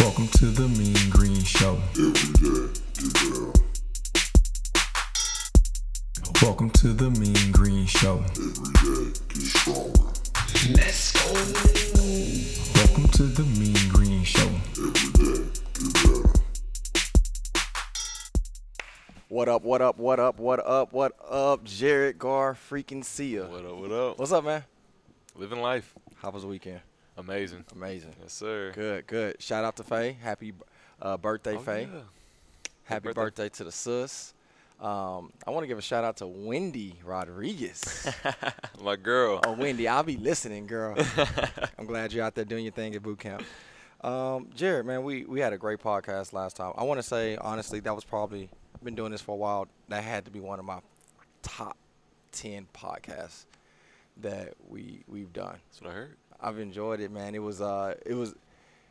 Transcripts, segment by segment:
Welcome to the Mean Green Show. Welcome to the Mean Green Show. Let's go. Welcome to the Mean Green Show. What up, what up, what up, what up, what up, Jared Gar freaking Sia. What up, what up? What's up, man? Living life. How was the weekend? Amazing. Amazing. Yes, sir. Good, good. Shout out to Faye. Happy uh, birthday, Oh, Faye. yeah. Happy birthday. birthday. to the sus. Um, I want to give a shout out to Wendy Rodriguez. My girl. oh, Wendy, I'll be listening, girl. I'm glad you're out there doing your thing at boot camp. Um, Jared, man, we, we had a great podcast last time. I want to say, honestly, that was probably, I've been doing this for a while. That had to be one of my top 10 podcasts that we, we've done. That's what I heard. I've enjoyed it, man. It was, uh, it was,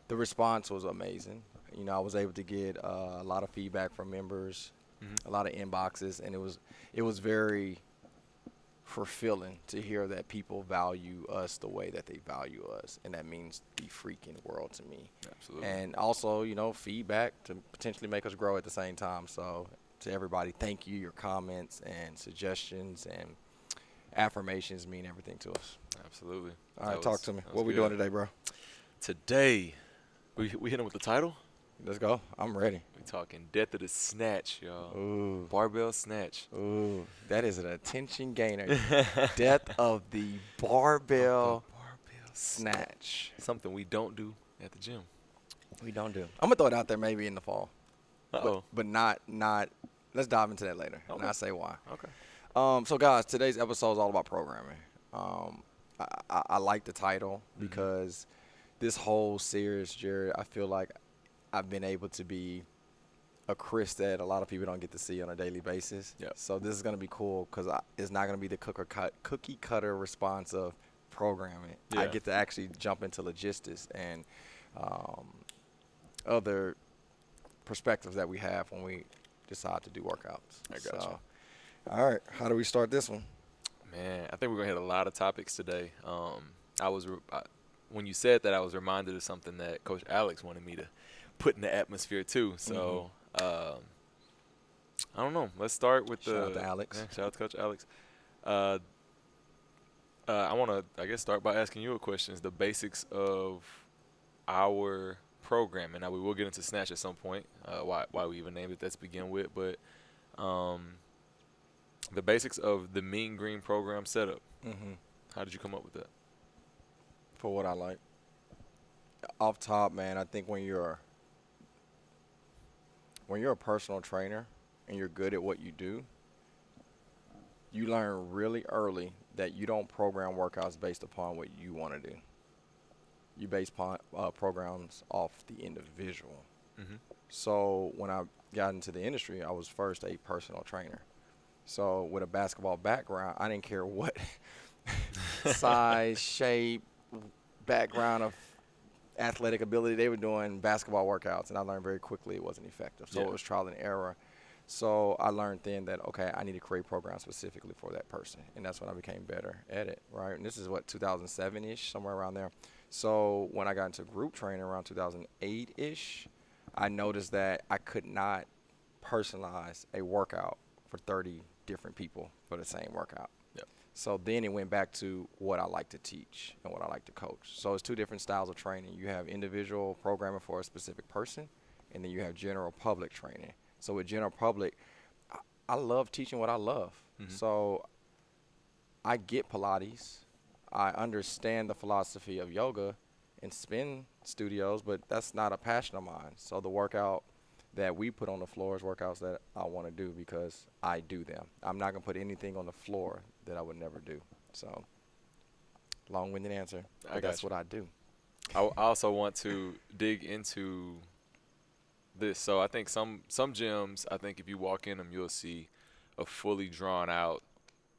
the response was amazing. You know, I was able to get uh, a lot of feedback from members, Mhm. a lot of inboxes, and it was, it was very fulfilling to hear that people value us the way that they value us, and that means the freaking world to me. Absolutely. And also, you know, feedback to potentially make us grow at the same time. So, to everybody, thank you. Your comments and suggestions and affirmations mean everything to us. Absolutely. All right, That talk was- to me. What we good. doing today, bro? Today, we we hit him with the title. Let's go. I'm ready. We talking death of the snatch, y'all. Ooh. Barbell snatch. Ooh. That is an attention gainer. Death of the barbell Barbell snatch. Something we don't do at the gym. We don't do. I'm gonna throw it out there maybe in the fall, Uh but, oh. but not not. Let's dive into that later, and I'll say why. Okay. Um, so guys, today's episode is all about programming. Um, I, I, I like the title Mm-hmm. because this whole series, Jared, I feel like I've been able to be a Chris that a lot of people don't get to see on a daily basis. Yep. So this is gonna be cool because it's not gonna be the cooker cut, cookie cutter response of programming. Yeah. I get to actually jump into logistics and um, other perspectives that we have when we decide to do workouts. I got so, All right, how do we start this one? Man, I think we're gonna hit a lot of topics today. Um, I was re- I, when you said that, I was reminded of something that Coach Alex wanted me to put in the atmosphere too. So um, I don't know. Let's start with Mm-hmm. Shout the out to Alex. Yeah, shout out to Coach Alex. Uh, uh, I want to, I guess, start by asking you a question: Is the basics of our programming? Now we will get into snatch at some point. Uh, why why we even named it Let's begin with, but um, the basics of the Mean Green program setup. Mm-hmm. How did you come up with that? For what I like. Off top, man, I think when you're when you're a personal trainer and you're good at what you do, you learn really early that you don't program workouts based upon what you want to do. You base pon- uh, programs off the individual. Mm-hmm. So when I got into the industry, I was first a personal trainer. So with a basketball background, I didn't care what size, shape, background of athletic ability they were doing basketball workouts, and I learned very quickly it wasn't effective. So Yeah. it was trial and error. So I learned then that okay, I need to create programs specifically for that person, and that's when I became better at it. Right, and this is what 2007 ish, somewhere around there. So when I got into group training around 2008 ish, I noticed that I could not personalize a workout for 30 different people for the same workout. Yep. So then it went back to what I like to teach and what I like to coach. So it's two different styles of training. You have individual programming for a specific person, and then you have general public training. So with general public, I, I love teaching what I love. Mhm. So I get Pilates. I understand the philosophy of yoga and spin studios, but that's not a passion of mine. So the workout that we put on the floor is workouts that I want to do because I do them. I'm not gonna put anything on the floor that I would never do. So long-winded answer, I but that's you. what I do. I, I also want to dig into this. So I think some some gyms, I think if you walk in them, you'll see a fully drawn out.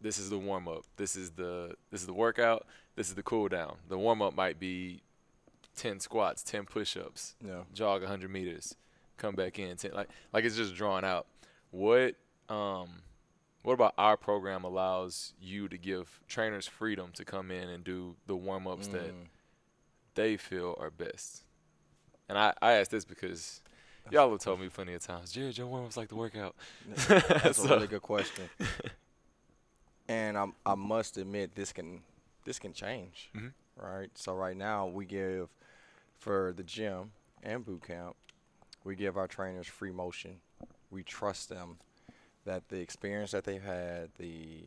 This is the warm up. This is the this is the workout. This is the cool down. The warm up might be ten squats, ten push ups, Yeah. jog 100 meters, come back in 10 like like it's just drawn out. What um what about our program allows you to give trainers freedom to come in and do the warm ups that Mm. they feel are best? and I, I asked this because y'all have told me plenty of times, Jared, your warm ups like the workout. That's a really good question. and I'm, I must admit this can this can change, Mhm. right? So right now we give for the gym and boot camp, we give our trainers free motion. We trust them that the experience that they've had, the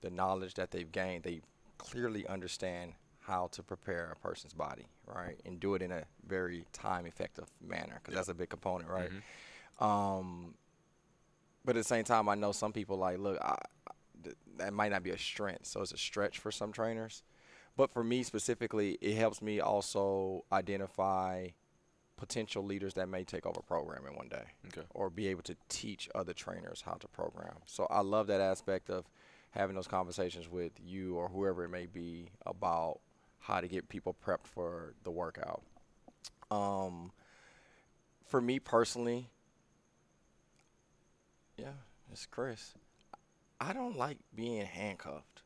the knowledge that they've gained, they clearly understand how to prepare a person's body, right, and do it in a very time effective manner because that's a big component, right? Mhm. Um, but at the same time, I know some people like, look, I, I- th- that might not be a strength, so it's a stretch for some trainers. But for me specifically, it helps me also identify potential leaders that may take over programming one day Okay. or be able to teach other trainers how to program. So I love that aspect of having those conversations with you or whoever it may be about how to get people prepped for the workout. Um, for me personally, yeah, it's Chris. I don't like being handcuffed,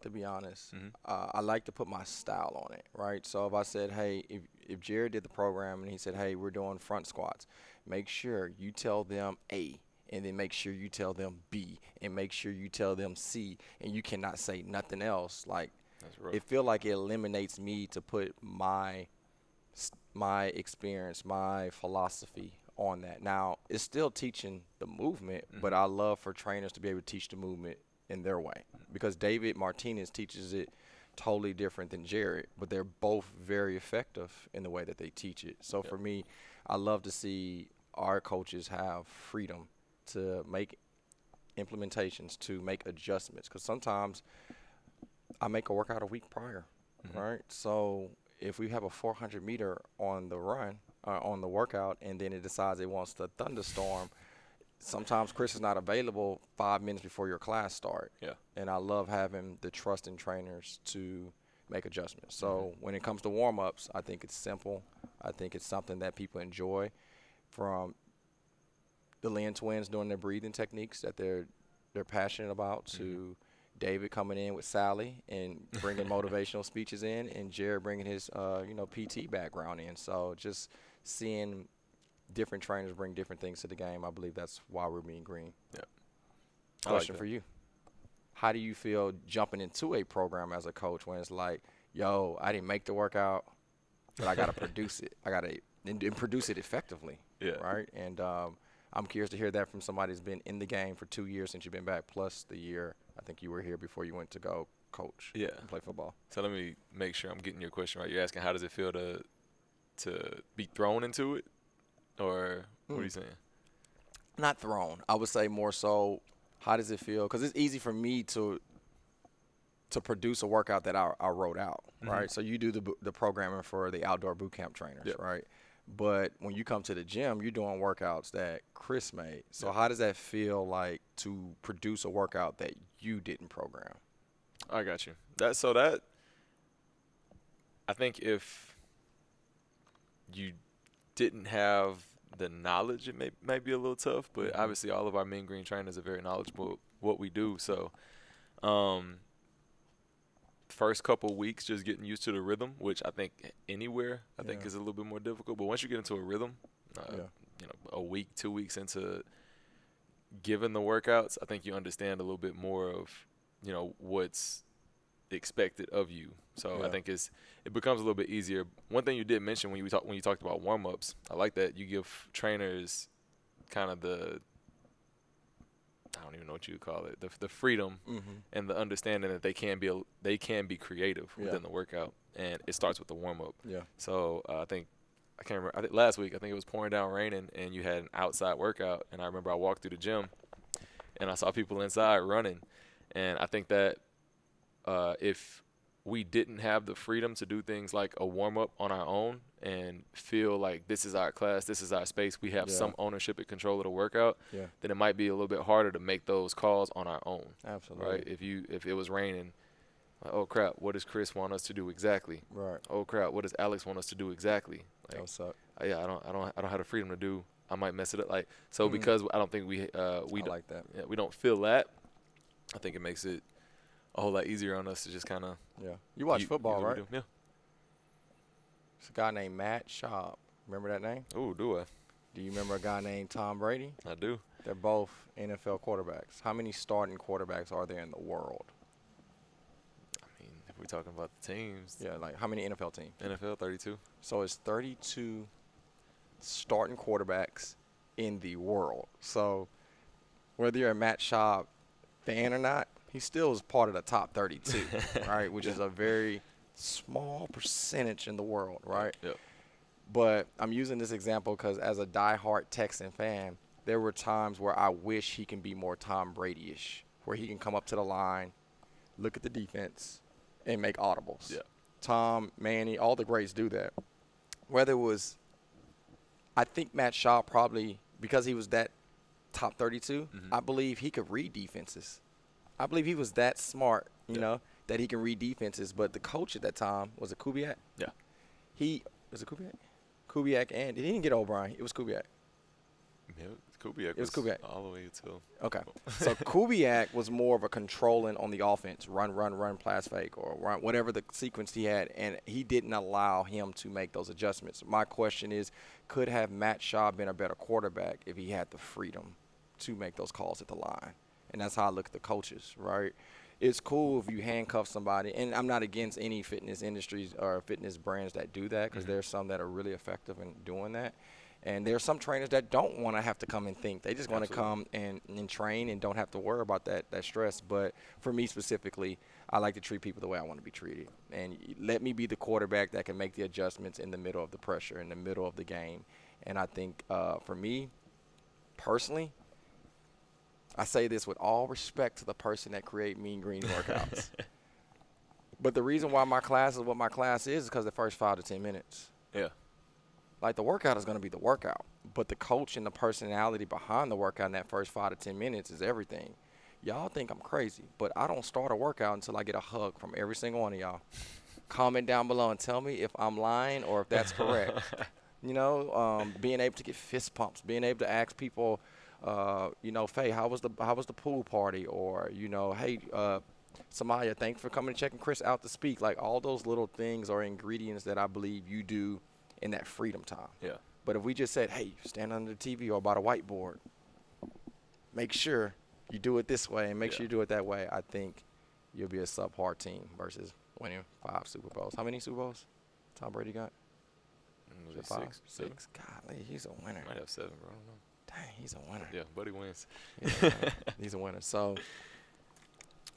to be honest. Mhm. Uh, I like to put my style on it, right? So if I said, hey, if, if Jared did the program and he said, hey, we're doing front squats, make sure you tell them A, and then make sure you tell them B, and make sure you tell them C, and you cannot say nothing else. Like, it feel like it eliminates me to put my my experience, my philosophy on that. Now, it's still teaching the movement, but I love for trainers to be able to teach the movement in their way because David Martinez teaches it totally different than Jared, but they're both very effective in the way that they teach it. So for me, I love to see our coaches have freedom to make implementations, to make adjustments because sometimes I make a workout a week prior, right? So if we have a 400 meter on the run, uh, on the workout, and then it decides it wants to thunderstorm, sometimes Chris is not available five minutes before your class start. Yeah. And I love having the trust in trainers to make adjustments. So when it comes to warm ups, I think it's simple. I think it's something that people enjoy from the Lynn twins doing their breathing techniques that they're they're passionate about to David coming in with Sally and bringing motivational speeches in and Jared bringing his uh, you know PT background in. So just seeing different trainers bring different things to the game, I believe that's why we're Mean Green. Yeah. I like Question for you. How do you feel jumping into a program as a coach when it's like, yo, I didn't make the workout, but I got to produce it. I got to and, and produce it effectively. Yeah. Right. And um, I'm curious to hear that from somebody who's been in the game for two years since you've been back, plus the year I think you were here before you went to go coach. Yeah. And play football. So let me make sure I'm getting your question right. You're asking how does it feel to to be thrown into it, or what are Mm. you saying? Not thrown. I would say more so. How does it feel? Because it's easy for me to to produce a workout that I, I wrote out, Mhm. right? So you do the the programming for the outdoor boot camp trainers, Yep. right? But when you come to the gym, you're doing workouts that Chris made. So Yep. how does that feel like to produce a workout that you didn't program? I got you. That so that I think if you didn't have the knowledge, it may may be a little tough. But Mhm. obviously, all of our mean green trainers are very knowledgeable what we do. So, um, first couple weeks, just getting used to the rhythm, which I think anywhere I think is a little bit more difficult. But once you get into a rhythm, uh, Yeah. you know, a week, two weeks into giving the workouts, I think you understand a little bit more of, you know, what's expected of you. So I think it's it becomes a little bit easier. One thing you did mention when you talk when you talked about warm ups, I like that you give trainers kind of the I don't even know what you call it the the freedom Mm-hmm. and the understanding that they can be a, they can be creative Yeah. within the workout, and it starts with the warm up. Yeah. So uh, I think I can't remember. I think last week I think it was pouring down raining, and you had an outside workout. And I remember I walked through the gym, and I saw people inside running, and I think that uh, if we didn't have the freedom to do things like a warm up on our own and feel like this is our class, this is our space, we have Yeah. some ownership and control of the workout, Yeah. then it might be a little bit harder to make those calls on our own Absolutely. right? If you if it was raining, like, oh crap, what does Chris want us to do exactly? Right. Oh crap, what does Alex want us to do exactly? That Like, would suck. uh, yeah, I don't I don't I don't have the freedom to do. I might mess it up. Like so Mhm. because I don't think we uh we I don't like that. yeah, we don't feel that. I think it makes it a whole lot easier on us to just kind of Yeah. You watch football, right? Yeah. It's a guy named Matt Schaub. Remember that name? Oh, do I? Do you remember a guy named Tom Brady? I do. They're both NFL quarterbacks. How many starting quarterbacks are there in the world? I mean, if we're talking about the teams, Yeah, like how many NFL teams? NFL 32. So it's 32 starting quarterbacks in the world. So whether you're a Matt Schaub fan or not, he still is part of the top 32, right? Which is a very small percentage in the world, right? Yep. But I'm using this example because as a diehard Texan fan, there were times where I wish he can be more Tom Brady-ish, where he can come up to the line, look at the defense, and make audibles. Yeah. Tom, Manny, all the greats do that. Whether it was, I think Matt Schaub probably because he was that top 32. Mhm. I believe he could read defenses. I believe he was that smart, you Yeah. know, that he can read defenses. But the coach at that time was it Kubiak. Yeah. He was it Kubiak. Kubiak and he didn't get O'Brien. It was Kubiak. Yeah, Kubiak It was was Kubiak. all the way until Okay. So Kubiak was more of a controlling on the offense, run, run, run, pass fake, or run, whatever the sequence he had, and he didn't allow him to make those adjustments. My question is, could have Matt Schaub been a better quarterback if he had the freedom to make those calls at the line? And that's how I look at the coaches, right? It's cool if you handcuff somebody, and I'm not against any fitness industries or fitness brands that do that because Mhm. there's some that are really effective in doing that. And there's some trainers that don't want to have to come and think. They just want to come and, and train and don't have to worry about that, that stress. But for me specifically, I like to treat people the way I want to be treated. And let me be the quarterback that can make the adjustments in the middle of the pressure, in the middle of the game. And I think uh, for me, personally, I say this with all respect to the person that create Mean Green workouts. but the reason why my class is what my class is is because the first five to ten minutes. yeah. Like the workout is going to be the workout, but the coach and the personality behind the workout in that first five to ten minutes is everything. Y'all think I'm crazy, but I don't start a workout until I get a hug from every single one of y'all. Comment down below and tell me if I'm lying or if that's correct. you know, um, being able to get fist pumps, being able to ask people, uh, you know, Faye, how was the how was the pool party, or you know, hey, uh, Samaya, thanks for coming and checking Chris out to speak. Like all those little things are ingredients that I believe you do in that freedom time. Yeah. But if we just said, hey, stand under the TV or by the whiteboard, make sure you do it this way and make sure you do it that way, I think you'll be a subpar team versus winning five Super Bowls. How many Super Bowls Tom Brady got? Mm, was it it five? six? Seven? Six? Golly, he's a winner. Might have seven, bro. I don't know. Dang, he's a winner. Yeah, Buddy wins. He's a winner. he's a winner. So,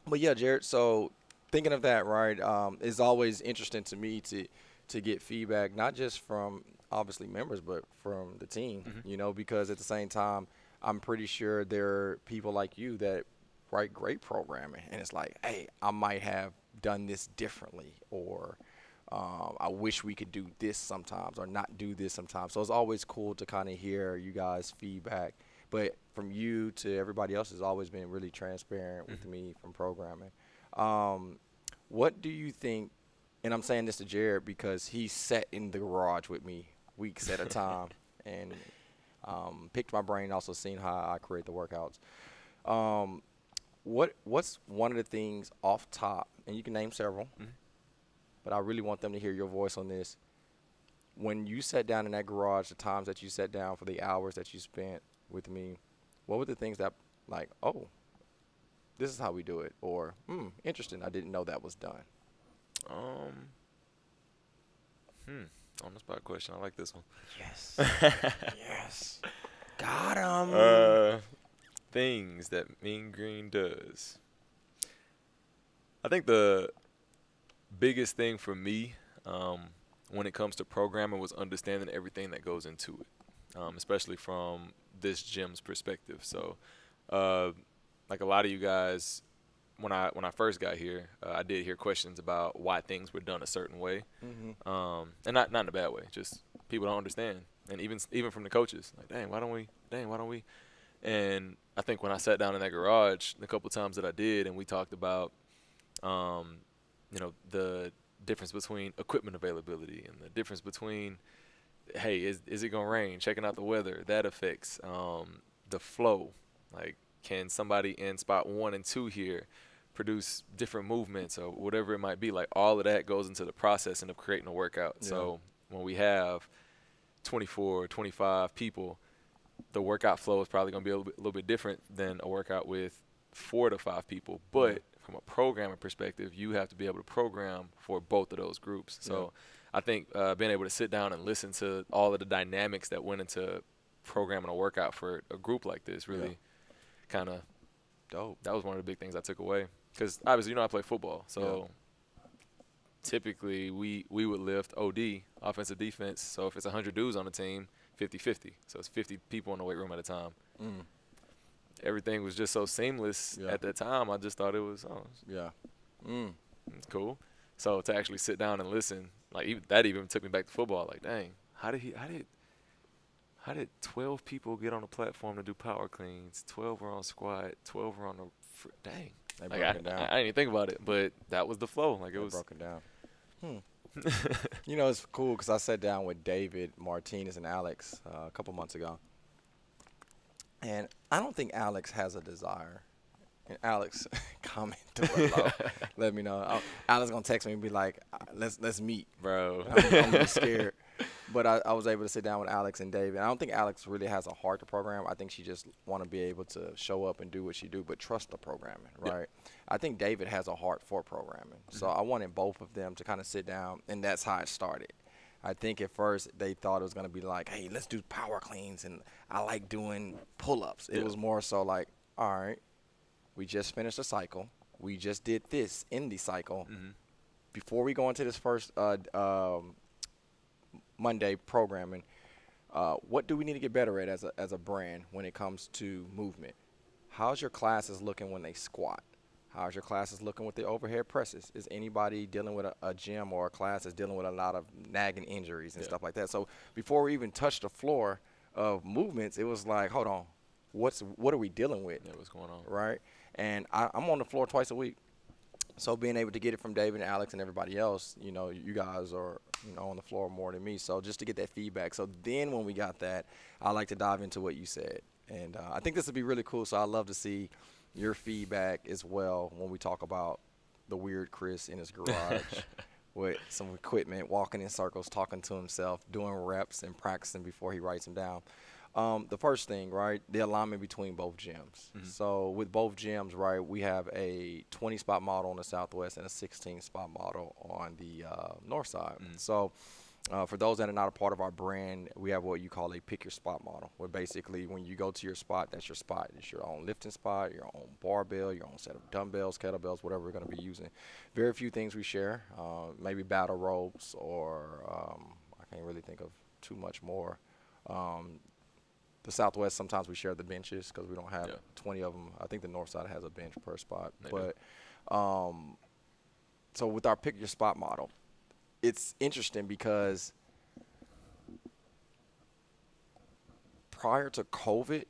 but yeah, Jared. So thinking of that, right? Um, it's always interesting to me to to get feedback, not just from obviously members, but from the team. Mhm. You know, because at the same time, I'm pretty sure there are people like you that write great programming, and it's like, hey, I might have done this differently, or um, I wish we could do this sometimes, or not do this sometimes. So it's always cool to kind of hear you guys' feedback. But from you to everybody else has always been really transparent with Mhm. me from programming. Um, what do you think? And I'm saying this to Jared because he sat in the garage with me weeks at a time and um, picked my brain. Also seen how I create the workouts. Um, what What's one of the things off top? And you can name several, Mhm. But I really want them to hear your voice on this. When you sat down in that garage, the times that you sat down for the hours that you spent with me, what were the things that like, oh, this is how we do it, or hmm, interesting, I didn't know that was done. Um. Hmm. On the spot question. I like this one. Yes, yes, got him. Uh, things that Mean Green does. I think the biggest thing for me um, when it comes to programming was understanding everything that goes into it, um, especially from this gym's perspective. So, uh, like a lot of you guys, when I when I first got here, uh, I did hear questions about why things were done a certain way mm-hmm. um, and not not in a bad way. Just people don't understand, and even even from the coaches, like, dang, why don't we? Dang, why don't we? And I think when I sat down in that garage, the couple times that I did, and we talked about, um, you know, the difference between equipment availability and the difference between, hey, is is it gonna rain? Checking out the weather that affects um, the flow. Like, can somebody in spot one and two here produce different movements or whatever it might be? Like, all of that goes into the processing of creating a workout. Yeah. So when we have 24, 25 people, the workout flow is probably going to be a little, bit, a little bit different than a workout with four to five people. But from a programming perspective, you have to be able to program for both of those groups. So I think uh, being able to sit down and listen to all of the dynamics that went into programming a workout for a group like this really Yeah. kind of Dope. that was one of the big things I took away. Because obviously, you know, I play football, so typically we we would lift OD, offensive defense. So if it's 100 dudes on the team, 50-50. So it's 50 people in the weight room at a time. Mm. Everything was just so seamless Yeah. at that time. I just thought it was oh, Yeah. Mm. it's cool. So to actually sit down and listen, like even, that even took me back to football. Like, dang, how did he? How did? How did 12 people get on the platform to do power cleans? 12 were on squat. 12 were on the. Fr- dang. They Like, broke I, it down. I, I didn't even think about it, but that was the flow. Like it They was. broken down. Hmm. you know, it's cool because I sat down with David Martinez and Alex uh, a couple months ago, and I don't think Alex has a desire. And Alex, comment below, let me know. Oh, Alex gonna text me and be like, "Uh, "Let's let's meet." Bro. I'm, I'm really scared. But I, I was able to sit down with Alex and David. I don't think Alex really has a heart to program. I think she just want to be able to show up and do what she do, but trust the programming, Yeah. right? I think David has a heart for programming. So I wanted both of them to kind of sit down, and that's how it started. I think at first they thought it was going to be like, hey, let's do power cleans, and I like doing pull ups. It Yeah. was more so like, all right, we just finished a cycle. We just did this in the cycle hmm before we go into this first uh, um, Monday programming, uh, what do we need to get better at as a, as a brand when it comes to movement? How's your classes looking when they squat? How's your classes looking with the overhead presses? Is anybody dealing with a, a gym or a class that's dealing with a lot of nagging injuries and Yeah. stuff like that? So before we even touched the floor of movements, it was like, hold on, what's what are we dealing with? Yeah, what's going on? right? And I, I'm on the floor twice a week. So being able to get it from David and Alex and everybody else, you know, you guys are you know on the floor more than me. So just to get that feedback. So then when we got that, I like to dive into what you said, and uh, I think this would be really cool. So I love to see your feedback as well when we talk about the weird Chris in his garage with some equipment, walking in circles, talking to himself, doing reps and practicing before he writes them down. Um, the first thing, right, the alignment between both gyms. So with both gyms, right, we have a 20 spot model on the southwest and a 16 spot model on the uh, north side. So uh, for those that are not a part of our brand, we have what you call a pick your spot model, where basically when you go to your spot, that's your spot. It's your own lifting spot, your own barbell, your own set of dumbbells, kettlebells, whatever we're going to be using. Very few things we share, uh, maybe battle ropes, or um, I can't really think of too much more. Um, the Southwest sometimes we share the benches because we don't have Yeah. 20 of them. I think the North Side has a bench per spot, They but um, so with our pick your spot model, it's interesting because prior to COVID,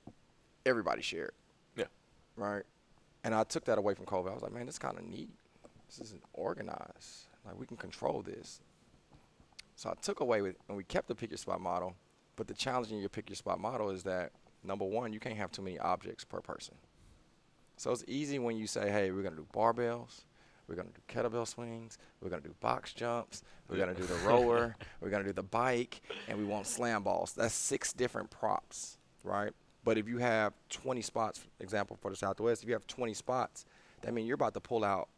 everybody shared, Yeah. right? And I took that away from COVID. I was like, man, this kind of neat. This isn't organized. Like we can control this. So I took away with, and we kept the pick your spot model. But the challenge in your pick your spot model is that number one, you can't have too many objects per person. So it's easy when you say, hey, we're gonna do barbells, we're gonna do kettlebell swings, we're gonna do box jumps, we're gonna do the rower, we're gonna do the bike, and we want slam balls. That's six different props, right? But if you have 20 spots, for example, for the Southwest, if you have 20 spots, that means you're about to pull out,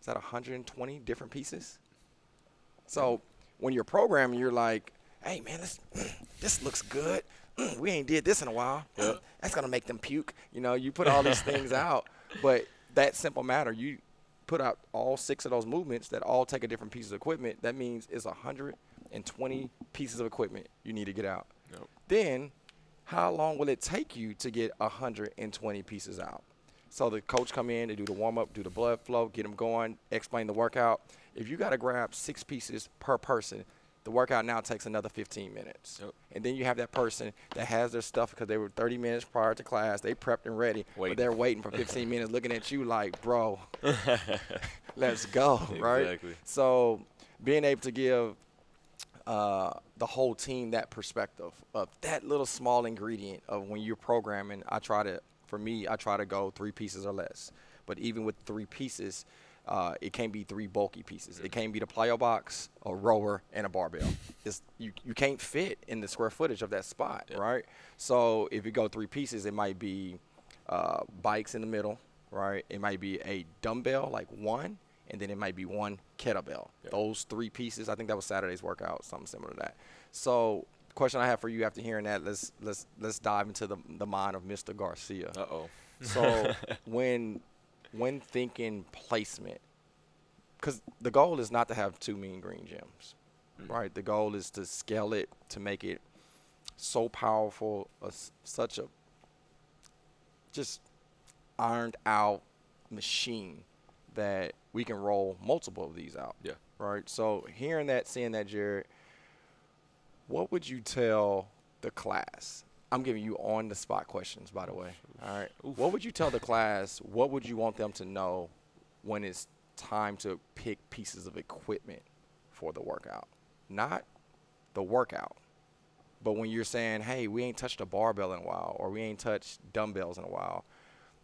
is that 120 different pieces? So when you're programming, you're like, hey man, this this looks good. We ain't did this in a while. Mm, That's gonna make them puke. You know, you put all these things out, but that simple matter, you put out all six of those movements that all take a different piece of equipment. That means it's 120 pieces of equipment you need to get out. Yep. Then, how long will it take you to get 120 pieces out? So the coach come in, they do the warm up, do the blood flow, get them going, explain the workout. If you got to grab six pieces per person, the workout now takes another 15 minutes. Yep. And then you have that person that has their stuff because they were 30 minutes prior to class, they prepped and ready, but they're waiting for 15 minutes, looking at you like, bro, let's go, right? Exactly. So being able to give uh, the whole team that perspective of that little small ingredient of when you're programming. I try to, for me, I try to go three pieces or less. But even with three pieces, Uh, it can't be three bulky pieces. It can't be the plyo box, a rower, and a barbell. It's you, you can't fit in the square footage of that spot, Yeah. right? So if you go three pieces, it might be uh, bikes in the middle, right? It might be a dumbbell, like one, and then it might be one kettlebell. Yeah. Those three pieces. I think that was Saturday's workout, something similar to that. So, the question I have for you after hearing that, let's let's let's dive into the the mind of Mr. Garcia. Uh oh. So when when thinking placement, because the goal is not to have two mean green gyms, mm. right? The goal is to scale it to make it so powerful, a such a just ironed out machine that we can roll multiple of these out. Yeah. Right. So hearing that, seeing that, Jared, what would you tell the class? I'm giving you on the spot questions, by the way. All right. What would you tell the class? What would you want them to know when it's time to pick pieces of equipment for the workout? Not the workout, but when you're saying, hey, we ain't touched a barbell in a while, or we ain't touched dumbbells in a while,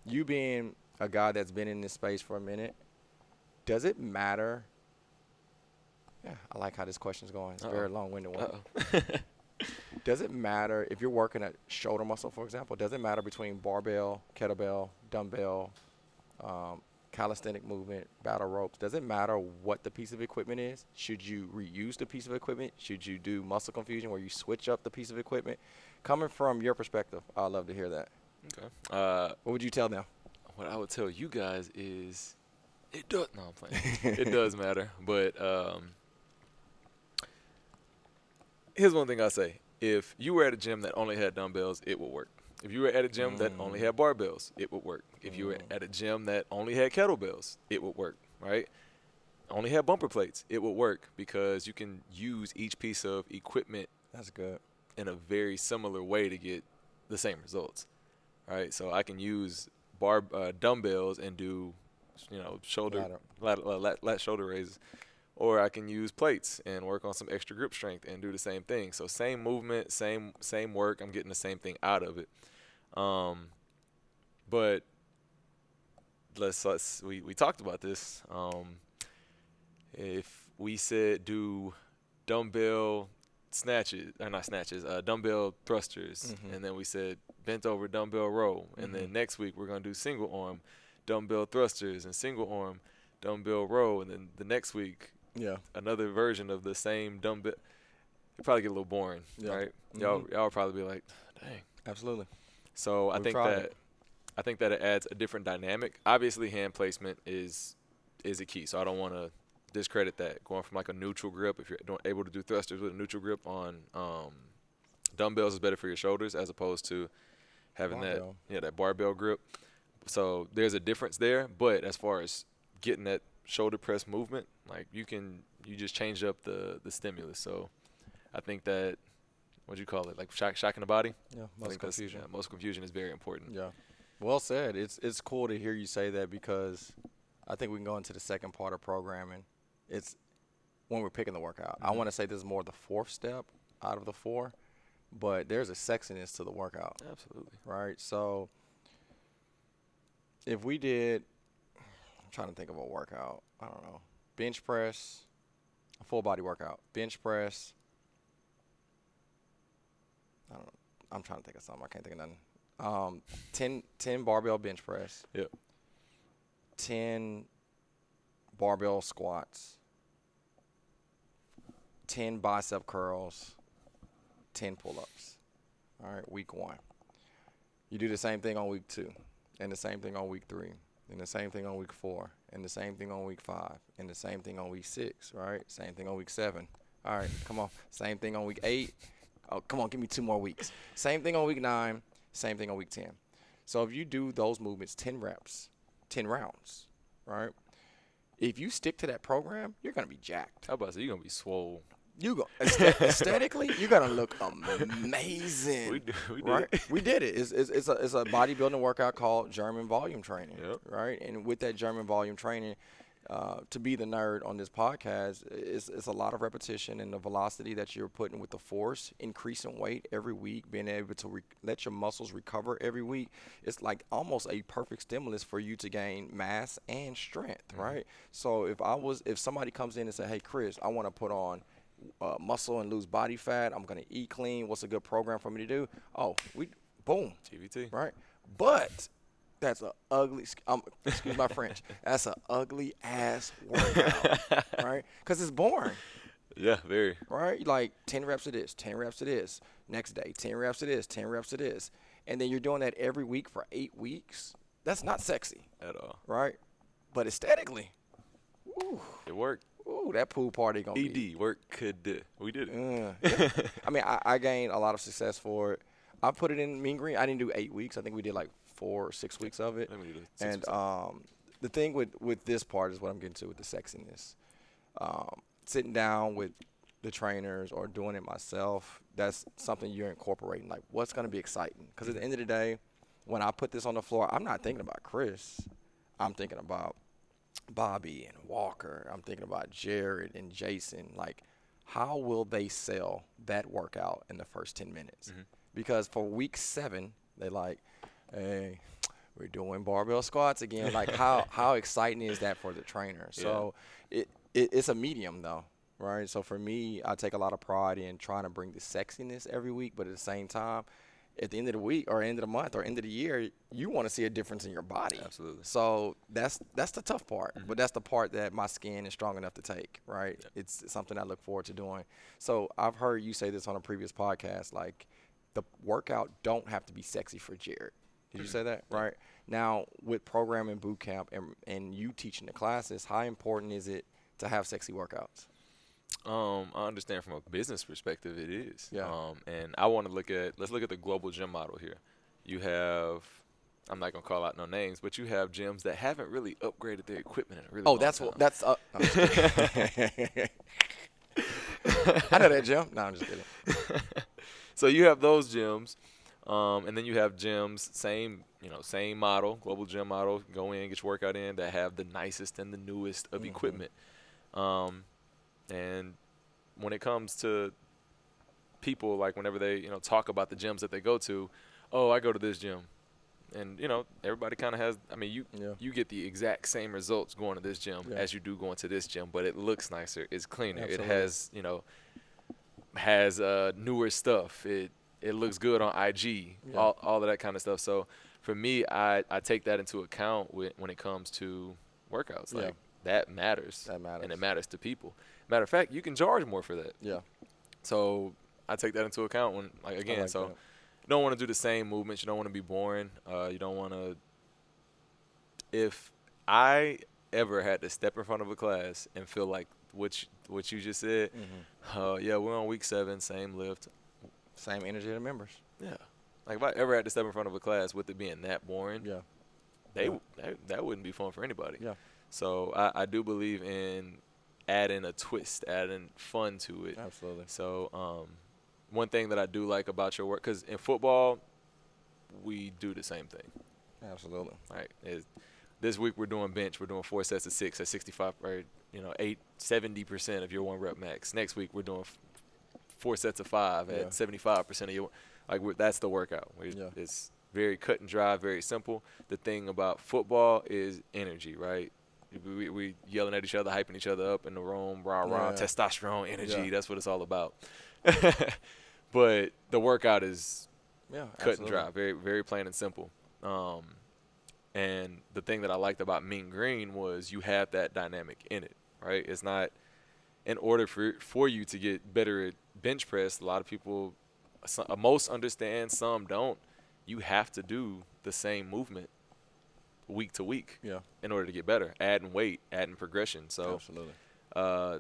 you being a guy that's been in this space for a minute, does it matter? Yeah, I like how this question's going. It's a very long-winded one. Does it matter if you're working at shoulder muscle, for example? Does it matter between barbell, kettlebell, dumbbell, um, calisthenic movement, battle ropes? Does it matter what the piece of equipment is? Should you reuse the piece of equipment? Should you do muscle confusion where you switch up the piece of equipment? Coming from your perspective, I'd love to hear that. Okay. Uh, What would you tell them? what I would tell you guys is it does. No, I'm playing. it does matter, but um, here's one thing I say: if you were at a gym that only had dumbbells, it would work. If you were at a gym that only had barbells, it would work. If you were at a gym that only had kettlebells, it would work. Right? Only had bumper plates, it would work because you can use each piece of equipment That's good. in a very similar way to get the same results, right? So I can use bar uh, dumbbells and do, you know, shoulder lat, uh, lat, lat shoulder raises, or I can use plates and work on some extra grip strength and do the same thing. So same movement, same same work. I'm getting the same thing out of it. Um, but let's let's we we talked about this. Um, if we said do dumbbell snatches or not snatches, uh, dumbbell thrusters, Mhm. and then we said bent over dumbbell row, and then next week we're gonna do single arm dumbbell thrusters and single arm dumbbell row, and then the next week Yeah. another version of the same dumbbell. It'd probably get a little boring, Yeah. right? Y'all Mhm. y'all would probably be like, dang. Absolutely. So I We've think tried that it. I think that it adds a different dynamic. Obviously, hand placement is is a key. So I don't want to discredit that. Going from like a neutral grip, if you're able to do thrusters with a neutral grip on um, dumbbells, is better for your shoulders as opposed to having Barbell. that yeah that barbell grip. So there's a difference there. But as far as getting that shoulder press movement, like you can you just change up the the stimulus. So I think that what do you call it like shock, shocking the body. Yeah. I Muscle confusion. yeah, muscle confusion is very important. Yeah. Well said. It's it's cool to hear you say that because I think we can go into the second part of programming. It's when we're picking the workout. I Mhm. want to say this is more the fourth step out of the four, but there's a sexiness to the workout, Absolutely. right? So if we did trying to think of a workout. I don't know. Bench press, a full body workout. Bench press. I don't know. I'm trying to think of something. I can't think of nothing. Um, 10, 10 barbell bench press. Yep. 10 barbell squats. 10 bicep curls. 10 pull ups. All right, week one. You do the same thing on week two, and the same thing on week three, and the same thing on week four, and the same thing on week five, and the same thing on week six, right? Same thing on week seven. All right, come on. Same thing on week eight. Oh, come on, give me two more weeks. Same thing on week nine, same thing on week 10. So if you do those movements 10 reps, 10 rounds, right? If you stick to that program, you're going to be jacked. How about say you're gonna be swole? You go aesthetically, you gotta look amazing. We do- we did right? it. we did it. It's, it's, it's, a, it's a bodybuilding workout called German volume training, Yep. right? And with that German volume training, uh, to be the nerd on this podcast, it's, it's a lot of repetition and the velocity that you're putting with the force, increasing weight every week, being able to re- let your muscles recover every week. It's like almost a perfect stimulus for you to gain mass and strength, Mm-hmm. right? So if I was, if somebody comes in and say, "Hey, Chris, I want to put on." Uh, muscle and lose body fat. I'm gonna eat clean. What's a good program for me to do? Oh, we boom, GVT. right? But that's a ugly. Um, excuse my French. That's an ugly ass workout, right? Because it's boring, Yeah, very. right? Like ten reps of this, ten reps of this. Next day, ten reps of this, ten reps of this, and then you're doing that every week for eight weeks. That's not sexy, At all. right? But aesthetically, It worked. Ooh, that pool party gonna be ED work could do. We did it. Uh, yeah. I mean, I, I gained a lot of success for it. I put it in Mean Green. I didn't do eight weeks. I think we did like four or six weeks of it. Let me do the six And um, the thing with with this part is what I'm getting to with the sexiness. Um, sitting down with the trainers or doing it myself, that's something you're incorporating. Like, what's going to be exciting? Because at the end of the day, when I put this on the floor, I'm not thinking about Chris. I'm thinking about Bobby and Walker. I'm thinking about Jared and Jason. Like, how will they sell that workout in the first 10 minutes? Mm-hmm. Because for week seven, they like, hey, we're doing barbell squats again. Like, how, how exciting is that for the trainer? So it, it it's a medium, though, right? So for me, I take a lot of pride in trying to bring the sexiness every week, but at the same time, at the end of the week or end of the month or end of the year, you want to see a difference in your body. Absolutely. So that's that's the tough part, but mm-hmm. that's the part that my skin is strong enough to take, right? It's something I look forward to doing. So I've heard you say this on a previous podcast, like the workout don't have to be sexy for Jared. Did you mm-hmm. say that? Right. Now with programming boot camp and and you teaching the classes, how important is it to have sexy workouts? Um, I understand from a business perspective, it is. Yeah. Um, and I want to look at let's look at the global gym model here. You have, I'm not gonna call out no names, but you have gyms that haven't really upgraded their equipment in a really Oh, long that's time. what that's. Uh, I'm just kidding. I know that, gym. No, I'm just kidding. so you have those gyms, um, and then you have gyms, same you know, same model, global gym model. Go in, get your workout in, that have the nicest and the newest of Mhm. equipment. Um, and when it comes to people, like whenever they you know talk about the gyms that they go to, oh, I go to this gym, and you know everybody kind of has. I mean, you Yeah. you get the exact same results going to this gym Yeah. as you do going to this gym, but it looks nicer, it's cleaner, Absolutely. it has you know has uh, newer stuff. It it looks good on IG, Yeah. all all of that kind of stuff. So for me, I I take that into account with, when it comes to workouts. Like that matters, That matters. and it matters to people. Matter of fact, you can charge more for that. Yeah. So I take that into account when like again. like so that. you don't want to do the same movements. You don't want to be boring. Uh, you don't want to. If I ever had to step in front of a class and feel like what you, what you just said, Mm-hmm. uh, yeah, we're on week seven, same lift. Same energy the members. Yeah, like if I ever had to step in front of a class with it being that boring, Yeah. they Yeah. that, that wouldn't be fun for anybody. Yeah. So I, I do believe in adding a twist, adding fun to it. Absolutely. So um, one thing that I do like about your work, because in football, we do the same thing. Absolutely. Right. Is this week we're doing bench. We're doing four sets of six at 65, or you know, eight, 70 percent of your one rep max. Next week we're doing f- four sets of five Yeah. at 75 percent of your. Like we're, that's the workout. We- Yeah. It's very cut and dry, very simple. The thing about football is energy, right? We, we, yelling at each other, hyping each other up in the room, rah rah, Yeah. testosterone, energy. Yeah. That's what it's all about. but the workout is Yeah. cut absolutely. and dry, very very plain and simple. Um, and the thing that I liked about Mean Green was you have that dynamic in it, right? It's not in order for for you to get better at bench press. A lot of people, some, most understand, some don't. You have to do the same movement week to week Yeah. in order to get better, adding weight, adding progression. So Absolutely. uh,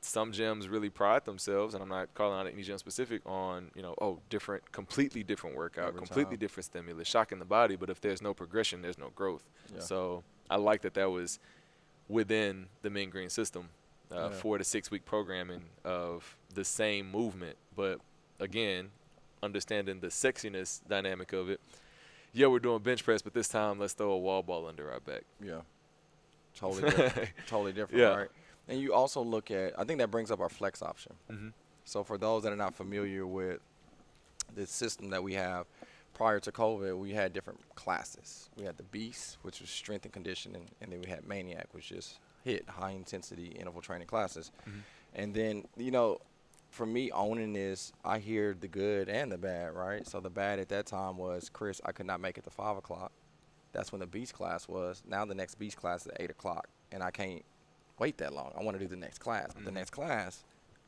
some gyms really pride themselves, and I'm not calling out any gym specific on you know oh different, completely different workout, Every completely time. different stimulus, shocking the body. But if there's no progression, there's no growth. Yeah. So I like that that was within the Mean Green system, uh, Yeah. four to six week programming of the same movement, but again, understanding the sexiness dynamic of it. Yeah, we're doing bench press, but this time let's throw a wall ball under our back. Yeah. totally different. totally different, Yeah. right? And you also look at, I think that brings up our flex option. Mm-hmm. So for those that are not familiar with the system that we have, prior to COVID, we had different classes. We had the Beast, which was strength and conditioning, and then we had Maniac, which is HIIT high intensity interval training classes. And then, you know, for me owning this, I hear the good and the bad, right? So the bad at that time was Chris, I could not make it to five o'clock. That's when the Beast class was. Now the next Beast class is at eight o'clock, and I can't wait that long. I want to do the next class, but the Mhm. next class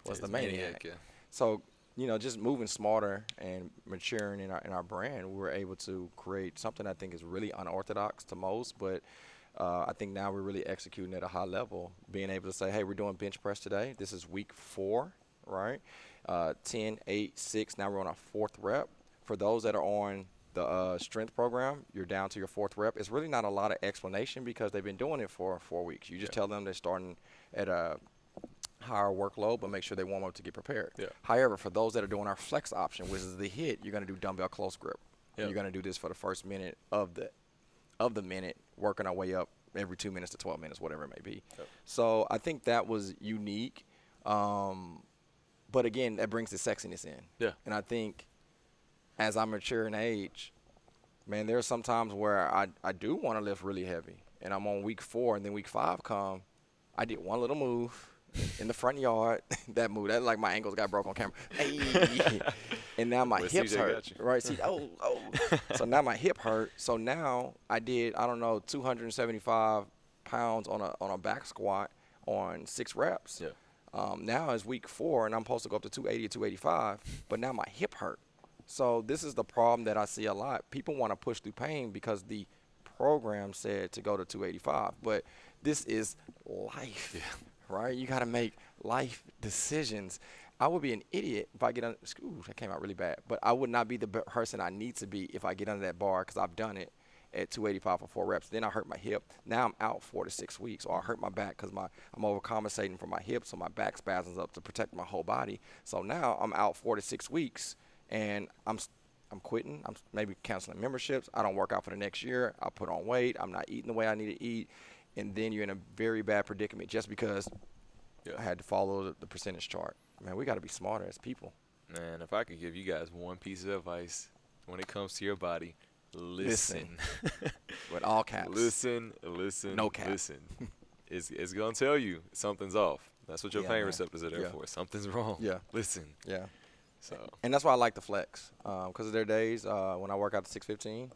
was the It's Maniac. yeah. So you know, just moving smarter and maturing in our in our brand, we were able to create something I think is really unorthodox to most, but uh, I think now we're really executing at a high level, being able to say, hey, we're doing bench press today. This is week four, right? Uh, 10, 8, 6. Now we're on our fourth rep. For those that are on the uh, strength program, you're down to your fourth rep. It's really not a lot of explanation because they've been doing it for four weeks. You just Yeah. tell them they're starting at a higher workload, but make sure they warm up to get prepared. Yeah. However, for those that are doing our flex option, which is the HIIT, you're going to do dumbbell close grip. Yeah. You're going to do this for the first minute of the of the minute, working our way up every two minutes to 12 minutes, whatever it may be. Yep. So I think that was unique. Um, but again, that brings the sexiness in. Yeah. And I think as I mature in age, man, there are some times where I, I do want to lift really heavy. And I'm on week four, and then week five come. I did one little move in the front yard. that move, that like my ankles got broke on camera. Hey. and now my hips CJ hurt. Right? See, oh, oh. so now my hip hurt. So now I did, I don't know, 275 pounds on a on a back squat on six reps. Yeah. Um, now it's week four, and I'm supposed to go up to 280 or 285, but now my hip hurt. So this is the problem that I see a lot. People want to push through pain because the program said to go to 285, but this is life, right? You got to make life decisions. I would be an idiot if I get on. Ooh, that came out really bad. But I would not be the person I need to be if I get under that bar because I've done it at 285 for four reps. Then I hurt my hip. Now I'm out four to six weeks, or I hurt my back because my I'm overcompensating for my hips, so my back spasms up to protect my whole body. So now I'm out four to six weeks, and I'm I'm quitting. I'm maybe canceling memberships. I don't work out for the next year. I put on weight. I'm not eating the way I need to eat, and then you're in a very bad predicament just because Yeah. I had to follow the, the percentage chart. Man, we got to be smarter as people. Man, if I could give you guys one piece of advice when it comes to your body, listen. With all caps. listen, listen, No cap. listen. it's, it's going to tell you something's off. That's what your Yeah, pain man. receptors are there Yeah. for. Something's wrong. Yeah. Listen. Yeah. So, And that's why I like the flex, because there are days uh, when I work out at 6:15.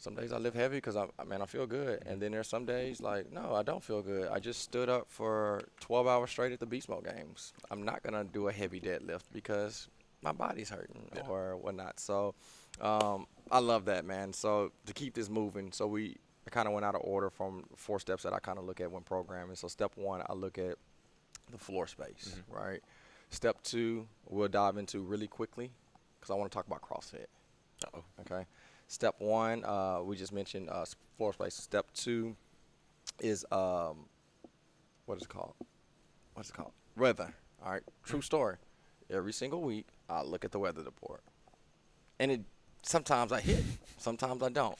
Some days I lift heavy because I, I man I feel good, and then there's some days like no I don't feel good. I just stood up for 12 hours straight at the Beast Mode games. I'm not gonna do a heavy deadlift because my body's hurting Yeah. or whatnot. So um, I love that man. So to keep this moving, so we I kind of went out of order from four steps that I kind of look at when programming. So step one, I look at the floor space, Mhm. right? Step two, we'll dive into really quickly because I want to talk about CrossFit. uh-oh. Okay. Step one, uh, we just mentioned uh, floor space. Step two is um, what is it called? What's it called? Weather. All right. True story. Every single week, I look at the weather report, and it sometimes I hit, sometimes I don't.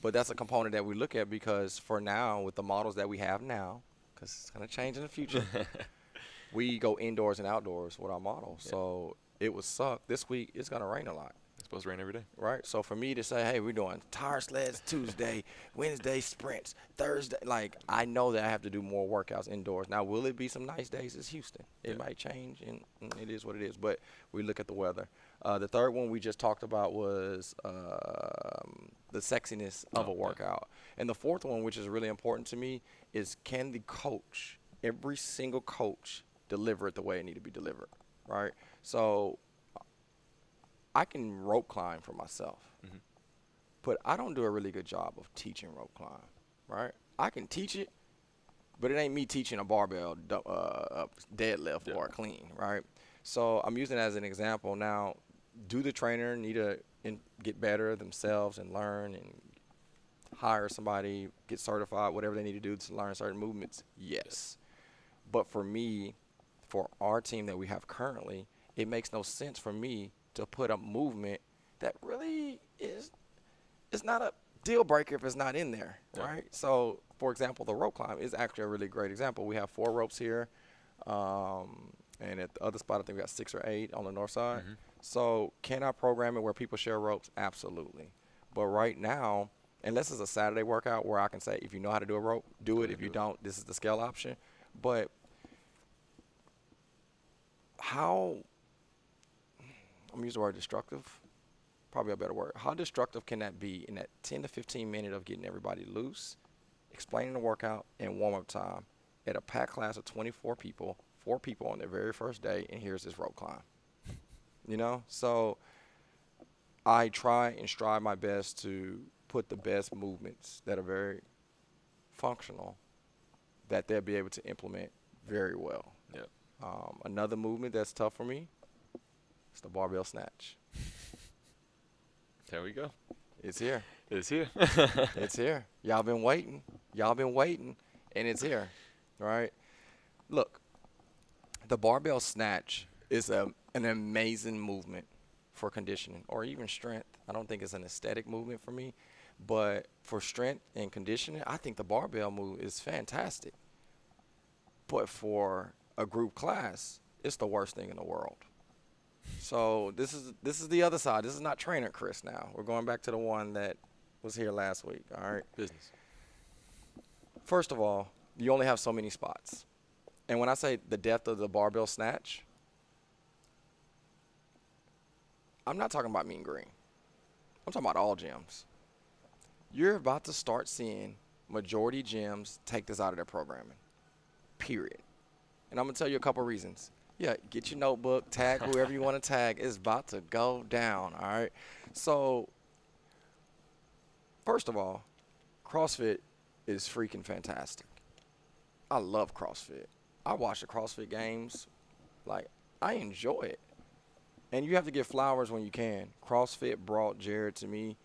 But that's a component that we look at because for now, with the models that we have now, because it's gonna change in the future, we go indoors and outdoors with our models. Yeah. So it would suck. This week it's gonna rain a lot It's supposed to rain every day. right? So for me to say, hey, we're doing tire sleds Tuesday, Wednesday sprints, Thursday, like I know that I have to do more workouts indoors. Now, will it be some nice days? It's Houston. It Yeah. might change, and, and it is what it is. But we look at the weather. Uh, the third one we just talked about was um, the sexiness of Oh, a yeah. workout, and the fourth one, which is really important to me, is can the coach, every single coach, deliver it the way it need to be delivered, right? So I can rope climb for myself, Mhm. but I don't do a really good job of teaching rope climb, right? I can teach it, but it ain't me teaching a barbell uh, deadlift Yeah. or a clean, right? So I'm using it as an example. Now, do the trainer need to in, get better themselves and learn and hire somebody, get certified, whatever they need to do to learn certain movements? Yes. But for me, for our team that we have currently, it makes no sense for me to put a movement that really is it's not a deal breaker if it's not in there, Yeah. right? So, for example, the rope climb is actually a really great example. We have four ropes here, um, and at the other spot, I think we got six or eight on the north side. Mm-hmm. So, can I program it where people share ropes? Absolutely. But right now, unless it's a Saturday workout where I can say, if you know how to do a rope, do it. If you don't, this is the scale option. But how I'm gonna use the word destructive, probably a better word. How destructive can that be in that 10 to 15 minute of getting everybody loose, explaining the workout and warm up time at a packed class of 24 people, four people on their very first day, and here's this rope climb. You know, so I try and strive my best to put the best movements that are very functional that they'll be able to implement very well. Yep. Um, another movement that's tough for me is the barbell snatch. There we go. It's here. It's here. It's here. Y'all been waiting. Y'all been waiting, and it's here. Right? Look, the barbell snatch is a, an amazing movement for conditioning or even strength. I don't think it's an aesthetic movement for me, but for strength and conditioning, I think the barbell move is fantastic. But for a group class, it's the worst thing in the world. So this is this is the other side. This is not trainer Chris now. We're going back to the one that was here last week. All right. Business. First of all, you only have so many spots. And when I say the depth of the barbell snatch, I'm not talking about mean green. I'm talking about all gyms. You're about to start seeing majority gyms take this out of their programming. Period. And I'm gonna tell you a couple reasons. Yeah, get your notebook, tag whoever you want to tag. It's about to go down. All right. So, first of all, CrossFit is freaking fantastic. I love CrossFit. I watch the CrossFit games. Like, I enjoy it. And you have to give flowers when you can. CrossFit brought Jared to me.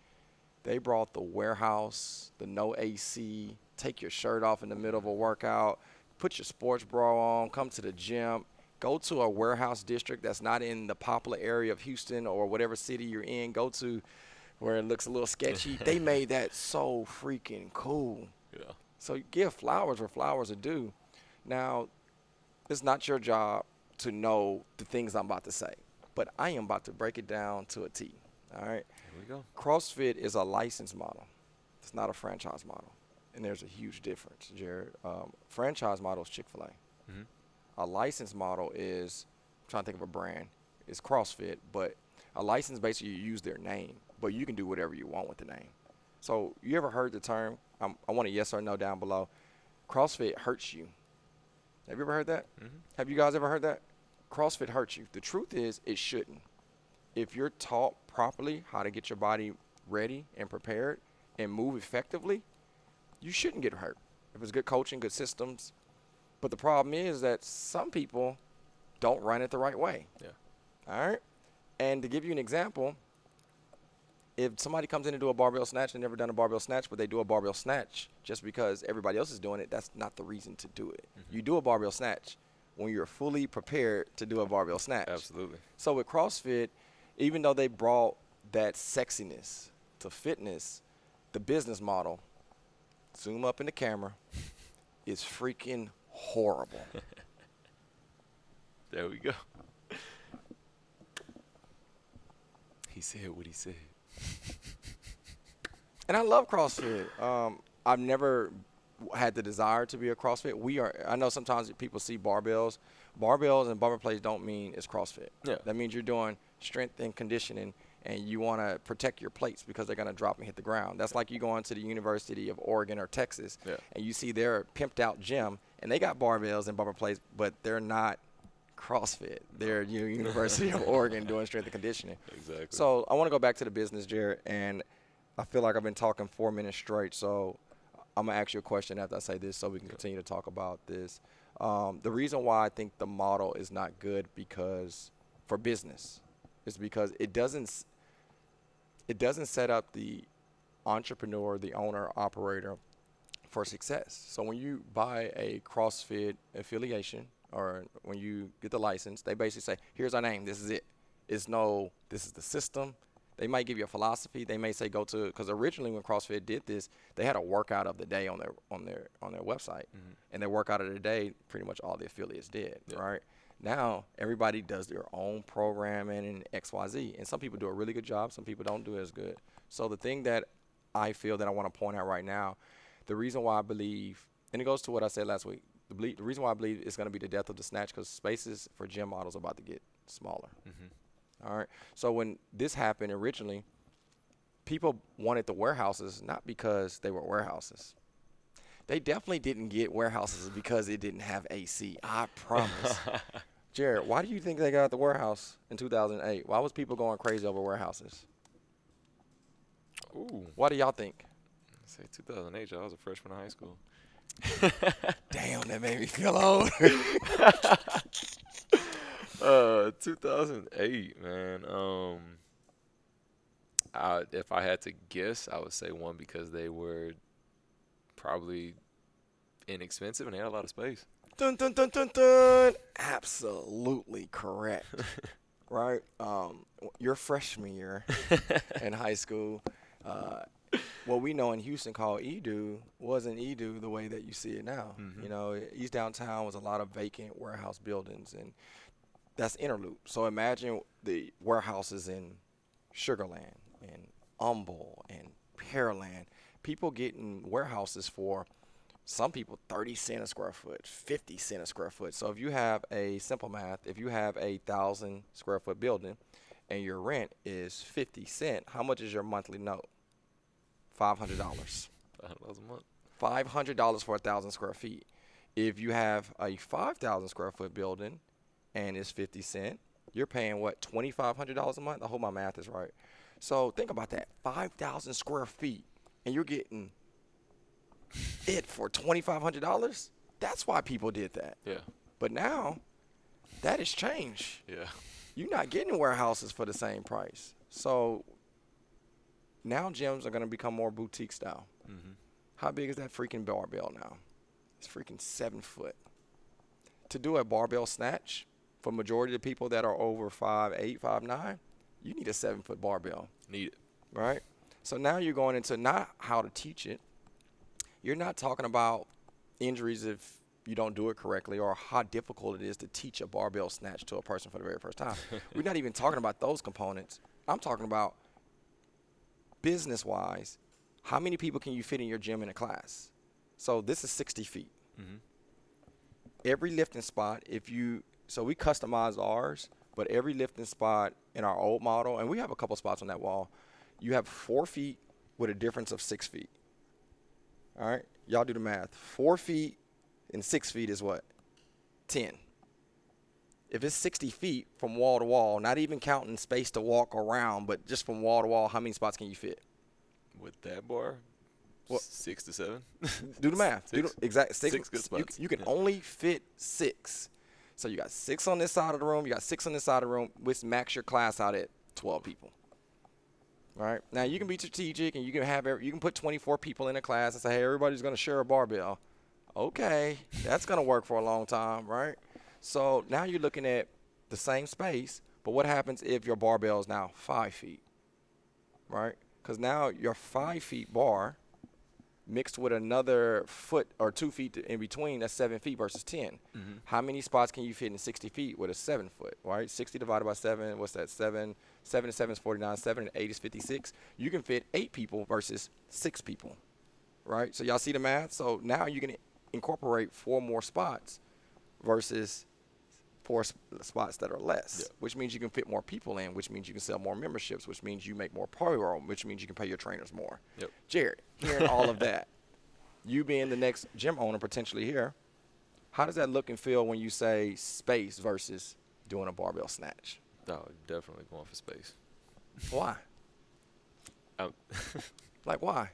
They brought the warehouse, the no AC, take your shirt off in the middle of a workout, put your sports bra on, come to the gym, go to a warehouse district that's not in the popular area of Houston or whatever city you're in. Go to where it looks a little sketchy. they made that so freaking cool. Yeah. So give flowers where flowers are due. Now, it's not your job to know the things I'm about to say, but I am about to break it down to a T. All right. Here we go. CrossFit is a license model. It's not a franchise model, and there's a huge difference, Jared. Um, franchise model is Chick Fil A. Mhm. A license model is I'm trying to think of a brand. It's CrossFit, but a license basically you use their name, but you can do whatever you want with the name. So you ever heard the term? Um, I want a yes or no down below. CrossFit hurts you. Have you ever heard that? Mhm. Have you guys ever heard that? CrossFit hurts you. The truth is, it shouldn't. If you're taught properly how to get your body ready and prepared and move effectively, you shouldn't get hurt. If it's good coaching, good systems. But the problem is that some people don't run it the right way. Yeah. All right. And to give you an example, if somebody comes in to do a barbell snatch and never done a barbell snatch, but they do a barbell snatch just because everybody else is doing it, that's not the reason to do it. Mm-hmm. You do a barbell snatch when you're fully prepared to do a barbell snatch. Absolutely. So with CrossFit, even though they brought that sexiness to fitness, the business model, zoom up in the camera, is freaking horrible. There we go. He said what he said. And I love CrossFit. Um, I've never had the desire to be a CrossFit. We are. I know sometimes people see barbells. Barbells and barbell plates don't mean it's CrossFit. Yeah. That means you're doing strength and conditioning, and you want to protect your plates because they're going to drop and hit the ground. That's like you going to the University of Oregon or Texas, Yeah. and you see their pimped out gym, and they got barbells and barbell plates, but they're not CrossFit. They're U- University of Oregon doing strength and conditioning. Exactly. So I want to go back to the business, Jared, and I feel like I've been talking four minutes straight. So I'm gonna ask you a question after I say this, so we can continue to talk about this. Um, the reason why I think the model is not good because for business is because it doesn't it doesn't set up the entrepreneur, the owner, operator for success. So when you buy a CrossFit affiliation or when you get the license, they basically say, "Here's our name. This is it." It's no, this is the system. They might give you a philosophy. They may say go to because originally when CrossFit did this, they had a workout of the day on their on their on their website, mm-hmm. and their workout of the day pretty much all the affiliates did, Yeah. right? Now everybody does their own programming and X Y Z, and some people do a really good job. Some people don't do it as good. So the thing that I feel that I want to point out right now, the reason why I believe, and it goes to what I said last week. The, ble- the reason why I believe it's going to be the death of the snatch because spaces for gym models are about to get smaller. Mm-hmm. All right. So when this happened originally, people wanted the warehouses not because they were warehouses. They definitely didn't get warehouses because it didn't have AC. I promise. Jared, why do you think they got the warehouse in 2008? Why was people going crazy over warehouses? Ooh, Why do y'all think? say 2008. I was a freshman in high school. Damn, that made me feel old. Uh, 2008, man. Um, I, if I had to guess, I would say one because they were probably inexpensive and they had a lot of space. dun dun dun dun dun. Absolutely correct. right? Um, your freshman year in high school, uh, what we know in Houston called EaDo wasn't EaDo the way that you see it now. You know, East Downtown was a lot of vacant warehouse buildings, and that's Inner Loop. So imagine the warehouses in Sugar Land and Humble and Pearland. People getting warehouses for some people 30 cent a square foot 50 cent a square foot so if you have a simple math if you have a thousand square foot building and your rent is 50 cent how much is your monthly note $500 $100 a month. $500 for a thousand square feet if you have a 5000 square foot building and it's 50 cent you're paying what $2500 a month i hope my math is right so think about that 5000 square feet and you're getting it for $2500 that's why people did that Yeah, but now that has changed yeah. you're not getting warehouses for the same price. So now gyms are going to become more boutique style. Mm-hmm. How big is that freaking barbell now? It's freaking seven foot. To do a barbell snatch, for majority of the people that are over five eight, five nine, you need a seven foot barbell Need it. right? So now you're going into not how to teach it. You're not talking about injuries if you don't do it correctly or how difficult it is to teach a barbell snatch to a person for the very first time. We're not even talking about those components. I'm talking about business wise, how many people can you fit in your gym in a class? So this is 60 feet. Mm-hmm. Every lifting spot, if you, so we customize ours, but every lifting spot in our old model, and we have a couple spots on that wall, you have four feet with a difference of six feet. All right, y'all do the math. Four feet and six feet is what? 10. If it's 60 feet from wall to wall, not even counting space to walk around, but just from wall to wall, how many spots can you fit? With that bar, What? six to seven. Do the math. Do Six. the exact six. Six good you, spots. you can Yeah. only fit six. So you got six on this side of the room. You got six on this side of the room, which max your class out at 12 people. All right. Now you can be strategic and you can have every, you can put 24 people in a class and say, hey, everybody's going to share a barbell. Okay, that's going to work for a long time, right? So now you're looking at the same space, but what happens if your barbell is now five feet, right? Because now your five feet bar mixed with another foot or two feet in between, that's seven feet versus 10. Mm-hmm. How many spots can you fit in 60 feet with a seven foot, right? 60 divided by seven, what's that? Seven, seven and seven is 49, seven and eight is 56. You can fit eight people versus six people, right? So y'all see the math? So now you can incorporate four more spots versus four sp- spots that are less, Yeah. which means you can fit more people in, which means you can sell more memberships, which means you make more payroll, which means you can pay your trainers more. Yep. Jared, hearing all of that, you being the next gym owner potentially here, how does that look and feel when you say space versus doing a barbell snatch? No, definitely going for space. Why? Um, Like why?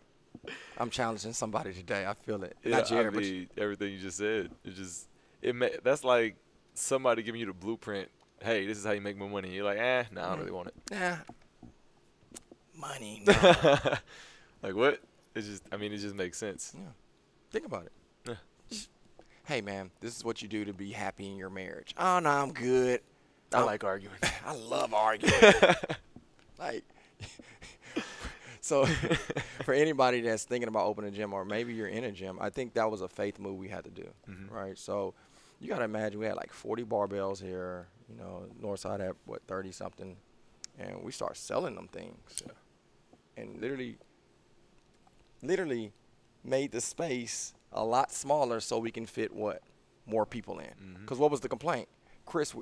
I'm challenging somebody today. I feel it. yeah, Not Jared, I but mean, everything you just said. It just it ma- that's like somebody giving you the blueprint. Hey, this is how you make more money. You're like, eh, nah, I don't really want it. nah. Money. No. Like what? It just, I mean, it just makes sense. Yeah. Think about it. Yeah. Just, hey, man, this is what you do to be happy in your marriage. Oh, no, I'm good. I I'm- like arguing. I love arguing. like, so for anybody that's thinking about opening a gym or maybe you're in a gym, I think that was a faith move we had to do, Mhm. right? So you got to imagine we had like 40 barbells here, you know, Northside had what 30 something, and we start selling them things, and literally, literally, made the space a lot smaller so we can fit what more people in. Mm-hmm. Because what was the complaint? Chris,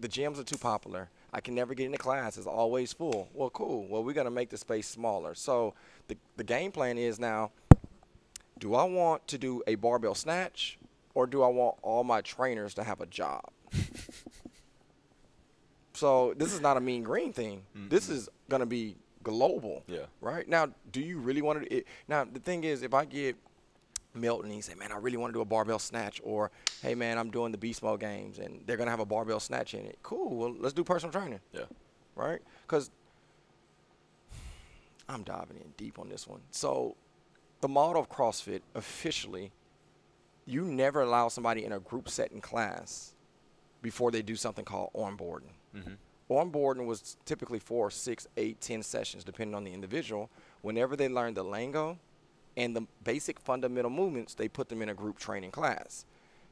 the gyms are too popular. I can never get into class. It's always full. Well, cool. Well, we're gonna make the space smaller. So the the game plan is now. Do I want to do a barbell snatch, or do I want all my trainers to have a job? so this is not a mean green thing. This is gonna be global. Yeah. Right now, do you really want to? It, now the thing is, if I get Milton and he say, "Man, I really want to do a barbell snatch," or "Hey, man, I'm doing the beast mode games and they're gonna have a barbell snatch in it." Cool. Well, let's do personal training, Yeah. right? Because I'm diving in deep on this one. So, the model of CrossFit officially, you never allow somebody in a group setting class before they do something called onboarding. Mm-hmm. Onboarding was typically four, six, eight, ten sessions, depending on the individual. Whenever they learn the lingo and the basic fundamental movements, they put them in a group training class.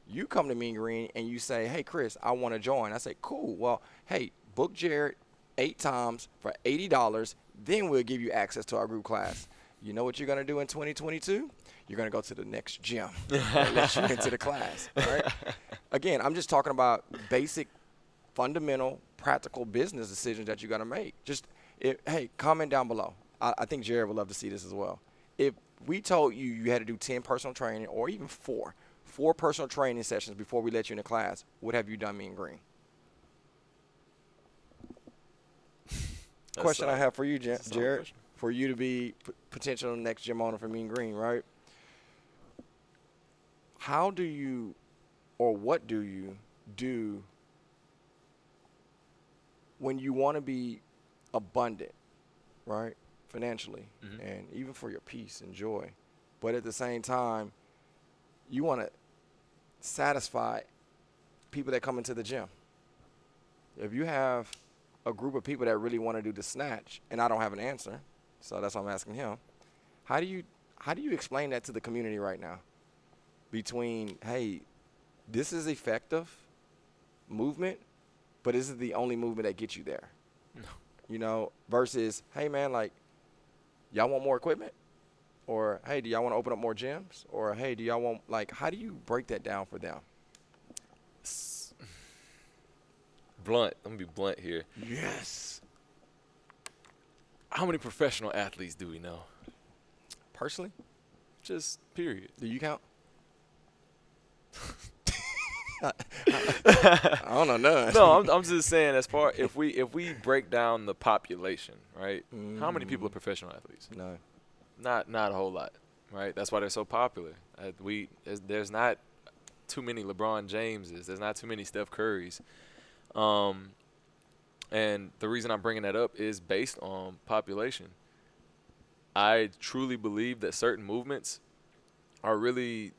You come to Mean Green and you say, "Hey, Chris, I want to join." I say, "Cool. Well, hey, book Jared eight times for eighty dollars. Then we'll give you access to our group class." You know what you're gonna do in 2022? You're gonna go to the next gym lets you into the class. Right? Again, I'm just talking about basic fundamental, practical business decisions that you got to make. Just, if, hey, comment down below. I, I think Jared would love to see this as well. If we told you you had to do 10 personal training or even four, four personal training sessions before we let you in the class, what have you done, Mean Green? question I have for you, Ja- that's a solid Jared. For you to be p- potential next gym owner for Mean Green, right? How do you, or what do you do when you want to be abundant, right, financially, Mhm. and even for your peace and joy, but at the same time, you want to satisfy people that come into the gym. If you have a group of people that really want to do the snatch, and I don't have an answer, so that's why I'm asking him. How do you how do you explain that to the community right now? Between hey, this is effective movement, but this is the only movement that gets you there. No. You know, versus hey man, like y'all want more equipment, or hey, do y'all want to open up more gyms, or hey, do y'all want like how do you break that down for them? Blunt. I'm gonna be blunt here. Yes. How many professional athletes do we know? Personally, Just period. do you count? I don't know none. no, I'm, I'm just saying as far if we if we break down the population, right? How many people are professional athletes? no. Not not a whole lot, right? That's why they're so popular. Uh, we there's, there's not too many LeBron Jameses. There's not too many Steph Currys. Um, and the reason I'm bringing that up is based on population. I truly believe that certain movements are really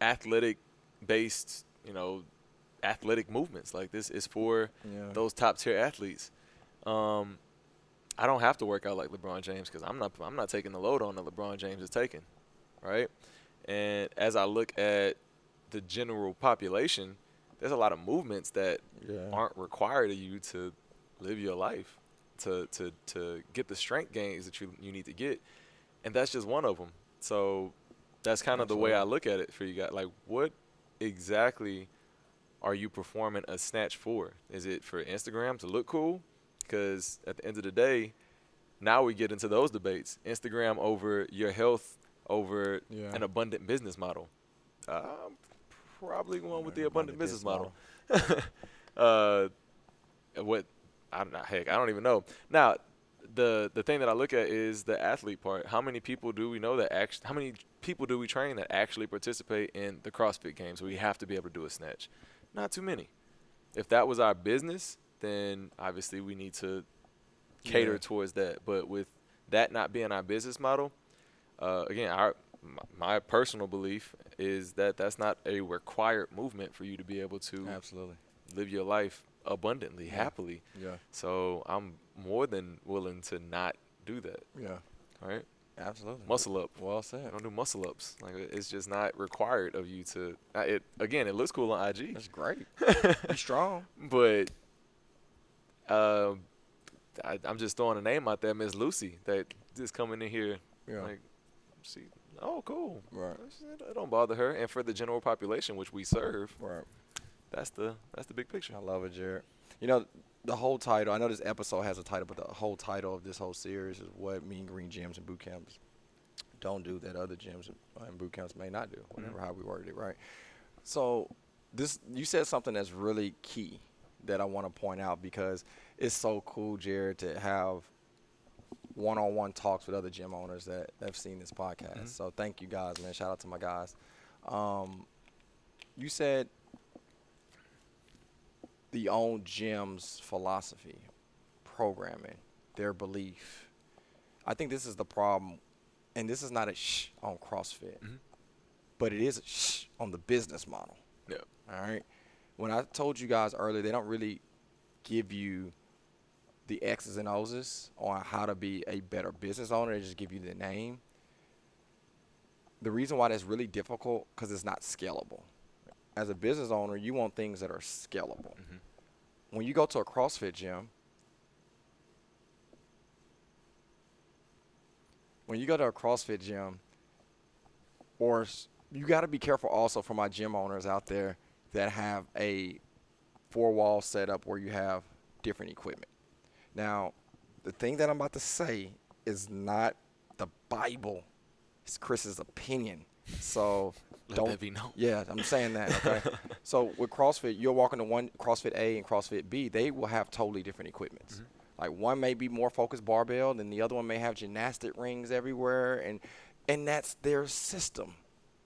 athletic based, you know, athletic movements. Like this is for Yeah. those top tier athletes. Um, I don't have to work out like LeBron James because I'm not I'm not taking the load on that LeBron James is taking, right? And as I look at the general population, there's a lot of movements that Yeah. aren't required of you to live your life, to to to get the strength gains that you you need to get, and that's just one of them. So that's kind of the way I look at it for you guys. Like, what exactly are you performing a snatch for? Is it for Instagram to look cool? Because at the end of the day, now we get into those debates: Instagram over your health, over Yeah. an abundant business model. I'm probably going with the abundant business business model. uh, what? I don't know. Heck, I don't even know. Now, the the thing that I look at is the athlete part. How many people do we know that actually? How many people do we train that actually participate in the CrossFit Games? We have to be able to do a snatch. Not too many. If that was our business, then obviously we need to cater Yeah. towards that. But with that not being our business model, uh, again, our my personal belief is that that's not a required movement for you to be able to Absolutely. live your life abundantly, Yeah. happily. Yeah. So I'm more than willing to not do that. Yeah. right? Absolutely. Muscle up. Well I said. don't do muscle ups. Like it's just not required of you to. uh, It again, it looks cool on IG, That's great. Be strong. but um, I, I'm just throwing a name out there, Miss Lucy, that just coming in here Yeah. like, see, oh cool, Right. It, it don't bother her, and for the general population which we serve, Right. That's the that's the big picture. I love it, Jared. You know, the whole title, I know this episode has a title, but the whole title of this whole series is what Mean Green Gyms and Boot Camps don't do that other gyms and boot camps may not do, whatever, how we worded it, right? So, this you said something that's really key that I want to point out because it's so cool, Jared, to have one-on-one talks with other gym owners that have seen this podcast. So thank you guys, man. Shout out to my guys. Um, you said the own gym's philosophy, programming, their belief. I think this is the problem, and this is not a shh on CrossFit, mm-hmm. but it is a shh on the business model. Yeah. All right. When I told you guys earlier, they don't really give you the X's and O's on how to be a better business owner. They just give you the name. The reason why that's really difficult because it's not scalable. As a business owner, you want things that are scalable. Mm-hmm. When you go to a CrossFit gym, when you go to a CrossFit gym, or you got to be careful also for my gym owners out there that have a four wall setup where you have different equipment. Now, the thing that I'm about to say is not the Bible. It's Chris's opinion. So Let don't that be known. Yeah, I'm saying that. Okay. so with CrossFit, you're walking to one CrossFit A and CrossFit B. They will have totally different equipments. Mm-hmm. Like one may be more focused barbell, and the other one may have gymnastic rings everywhere, and and that's their system.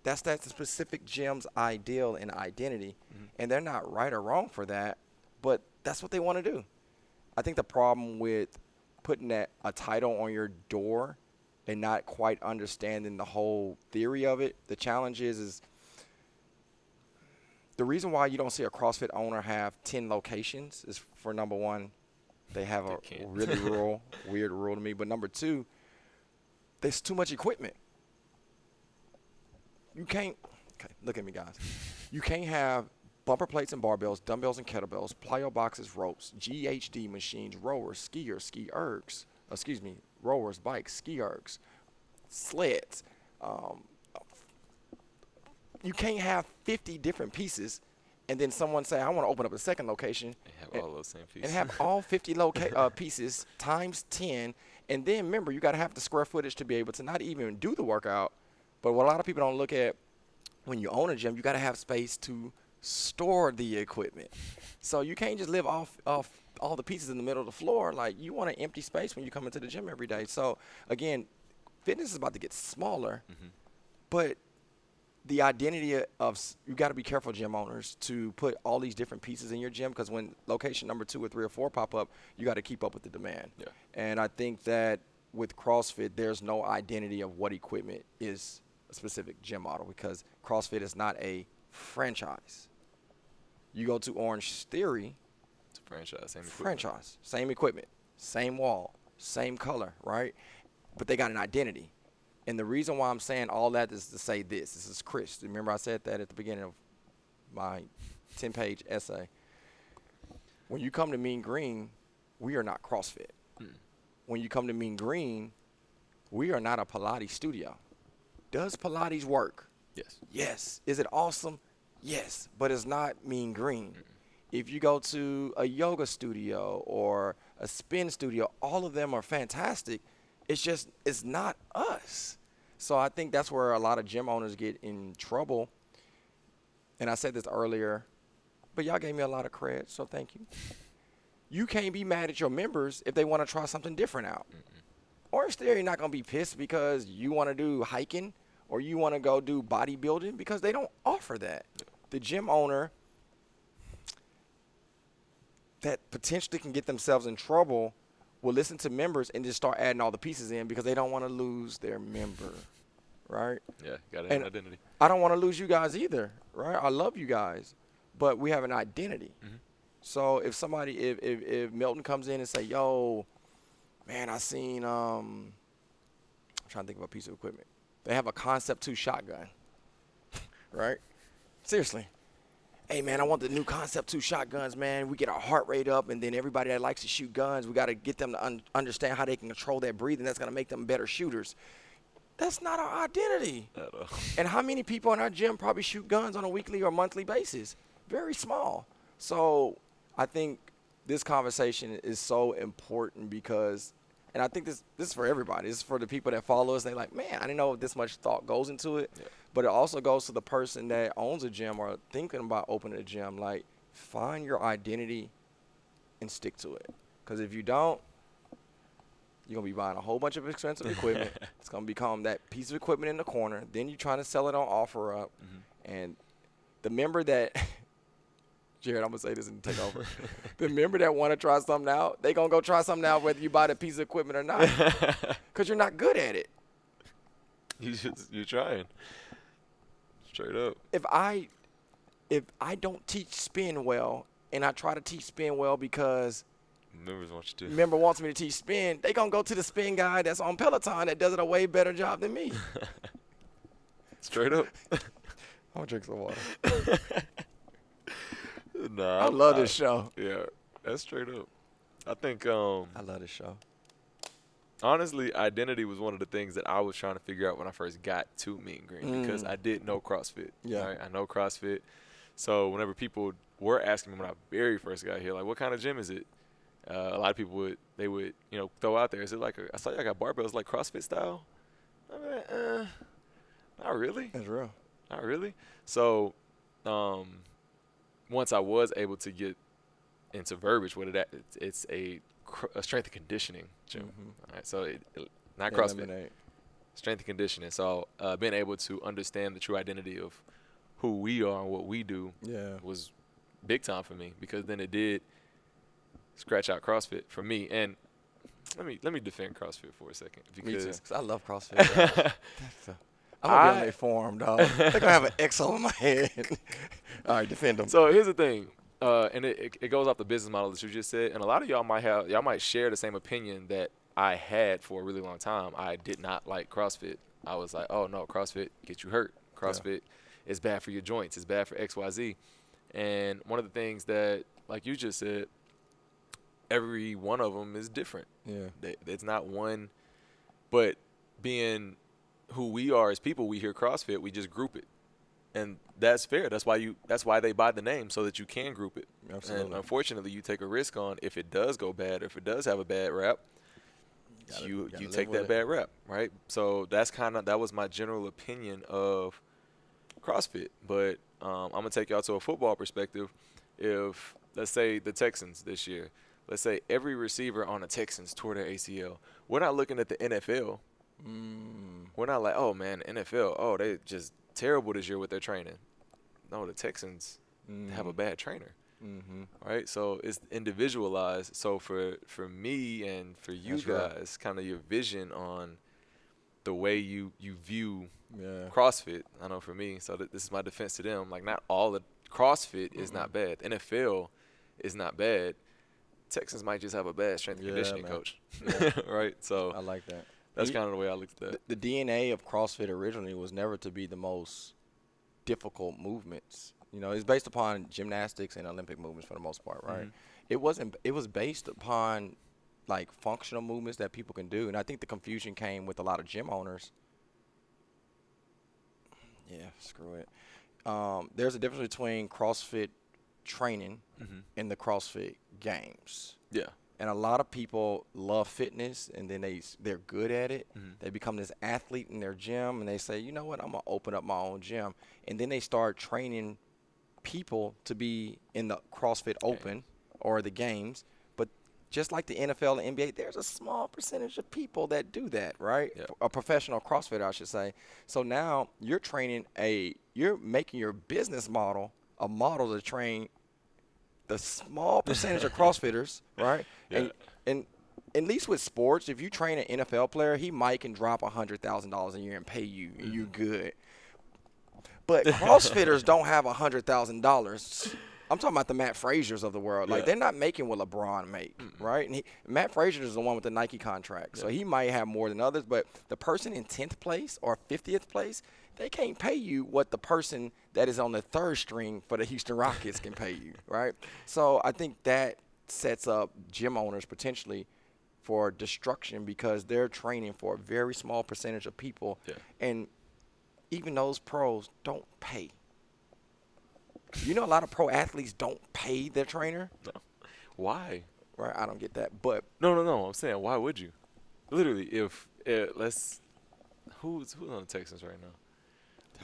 That's that specific gym's ideal and identity, Mm-hmm. and they're not right or wrong for that, but that's what they want to do. I think the problem with putting that a title on your door and not quite understanding the whole theory of it, the challenge is is the reason why you don't see a CrossFit owner have 10 locations is for number one, they have a really rural, weird rule to me. But number two, there's too much equipment. You can't, okay, look at me, guys. You can't have bumper plates and barbells, dumbbells and kettlebells, plyo boxes, ropes, GHD machines, rowers, skiers, ski ergs, excuse me, rowers, bikes, ski ergs, sleds. Um, you can't have 50 different pieces and then someone say, I want to open up a second location They have and- all those same pieces. and have all 50 loca- uh, pieces times 10. And then remember, you got to have the square footage to be able to not even do the workout. But what a lot of people don't look at when you own a gym, you got to have space to store the equipment. So you can't just live off off all the pieces in the middle of the floor. Like you want an empty space when you come into the gym every day. So again, fitness is about to get smaller, mm-hmm. but the identity of you got to be careful, gym owners, to put all these different pieces in your gym because when location number two or three or four pop up, you got to keep up with the demand. Yeah. And I think that with CrossFit, there's no identity of what equipment is a specific gym model because CrossFit is not a franchise. You go to Orange Theory, It's a franchise. Same equipment. franchise, same equipment, same wall, same color, right? But they got an identity. And the reason why I'm saying all that is to say this. This is Chris. Remember I said that at the beginning of my 10-page essay. When you come to Mean Green, we are not CrossFit. Hmm. When you come to Mean Green, we are not a Pilates studio. Does Pilates work? Yes. Yes. Is it awesome? Yes. But it's not mean green. If you go to a yoga studio or a spin studio, all of them are fantastic. It's just, it's not us. So I think that's where a lot of gym owners get in trouble. And I said this earlier, but y'all gave me a lot of credit, so thank you. You can't be mad at your members if they want to try something different out. Orange Theory not gonna be pissed because you want to do hiking or you want to go do bodybuilding because they don't offer that. The gym owner that potentially can get themselves in trouble will listen to members and just start adding all the pieces in because they don't want to lose their member, right? Yeah. Got to have And- an identity. I don't want to lose you guys either, right? I love you guys, but we have an identity. So if somebody, if, if if Milton comes in and say, "Yo, man, I seen um, I'm trying to think of a piece of equipment. They have a Concept 2 shotgun, right? Seriously. Hey man, I want the new Concept 2 shotguns, man. We get our heart rate up, and then everybody that likes to shoot guns, we got to get them to un- understand how they can control their breathing. That's going to make them better shooters. That's not our identity. At all. And how many people in our gym probably shoot guns on a weekly or monthly basis? Very small. So I think this conversation is so important because, and I think this this is for everybody. This is for the people that follow us. They like, man, I didn't know this much thought goes into it. Yeah. But it also goes to the person that owns a gym or thinking about opening a gym. Like, find your identity and stick to it. Because if you don't, you're gonna be buying a whole bunch of expensive equipment. it's gonna become that piece of equipment in the corner. Then you're trying to sell it on OfferUp, mm-hmm. and the member that Jared, I'm gonna say this and take over. the member that want to try something out, they gonna go try something out whether you buy the piece of equipment or not, because you're not good at it. You just you're trying. Straight up. If I, if I don't teach spin well, and I try to teach spin well because Members want you to. member wants me to teach spin, they gonna go to the spin guy that's on Peloton that does it a way better job than me. Straight up. I'm gonna drink some water. nah. I love this show. Yeah, that's straight up. I think um I love this show. honestly, identity was one of the things that I was trying to figure out when I first got to Mean Green because Mm. I did know CrossFit. Yeah. right? I know CrossFit. So whenever people were asking me when I very first got here, like, what kind of gym is it? Uh, a lot of people would they would you know throw out there. Is it like a, I saw y'all got barbells like CrossFit style? I mean, uh, not really. That's real. Not really. So, um, once I was able to get into verbiage with it, at- it's, it's a, a strength and conditioning gym. Mhm. All right, so it, it- not CrossFit, Eliminate. strength and conditioning. So, uh, being able to understand the true identity of who we are and what we do Yeah. was big time for me because then it did scratch out CrossFit for me. And let me let me defend CrossFit for a second Me too. I love CrossFit. dog. I'm gonna be on I- their forum, dog. They're gonna have an X over my head. All right, defend them. So here's the thing, uh, and it, it, goes off the business model that you just said, and a lot of y'all might have y'all might share the same opinion that I had for a really long time. I did not like CrossFit. I was like, oh no, CrossFit gets you hurt. CrossFit is bad for your joints. It's bad for X, Y, Z. And one of the things that, like you just said, every one of them is different. yeah. They- It's not one, but being who we are as people, we hear CrossFit, we just group it, and that's fair. That's why you. That's why they buy the name so that you can group it. Absolutely. And unfortunately, you take a risk on if it does go bad, if it does have a bad rap, Gotta- you gotta you take that it. bad rap, right? So that's kind of that was my general opinion of CrossFit. But um, I'm gonna take y'all to a football perspective. If let's say the Texans this year, let's say every receiver on the Texans tore their ACL, we're not looking at the NFL. Mm, We're not like, oh man, NFL, oh they just terrible this year with their training. No, the Texans have a bad trainer mm-hmm. right? So it's individualized. So for for me and for you That's right. guys, kind of your vision on the way you you view Yeah. CrossFit. I know for me, so th- this is my defense to them. Like not all the CrossFit is not bad. NFL is not bad. Texans might just have a bad strength and Yeah, conditioning man. coach, right? So I like that. That's kind of the way I looked at that. The, the DNA of CrossFit originally was never to be the most difficult movements. You know, it's based upon gymnastics and Olympic movements for the most part, right? Mhm. It wasn't. It was based upon like functional movements that people can do, and I think the confusion came with a lot of gym owners. Yeah, screw it. Um, there's a difference between CrossFit training Mhm. and the CrossFit games Yeah, and a lot of people love fitness and then they they're good at it. Mhm. they become this athlete in their gym and they say you know what? I'm gonna open up my own gym. And then they start training people to be in the crossfit open or the games. But just like the nfl and nba there's a small percentage of people that do that right? Yeah. a professional crossfit i should say. So now you're training a you're making your business model a model to train the small percentage of CrossFitters, right? And and at least with sports, if you train an NFL player, he might can drop a hundred thousand dollars a year and pay you, and you're mm-hmm. good. But CrossFitters don't have a hundred thousand dollars I'm talking about the Mat Frasers of the world. Like Yeah. they're not making what LeBron make, right? And he, Mat Fraser is the one with the Nike contract, so he might have more than others. But the person in tenth place or fiftieth place, they can't pay you what the person that is on the third string for the Houston Rockets can pay you, right? So I think that sets up gym owners potentially for destruction because they're training for a very small percentage of people, Yeah. and even those pros don't pay. You know, a lot of pro athletes don't pay their trainer, Why? right? I don't get that, but No, no, no. I'm saying, why would you? Literally, if uh, let's who's who's on the Texans right now?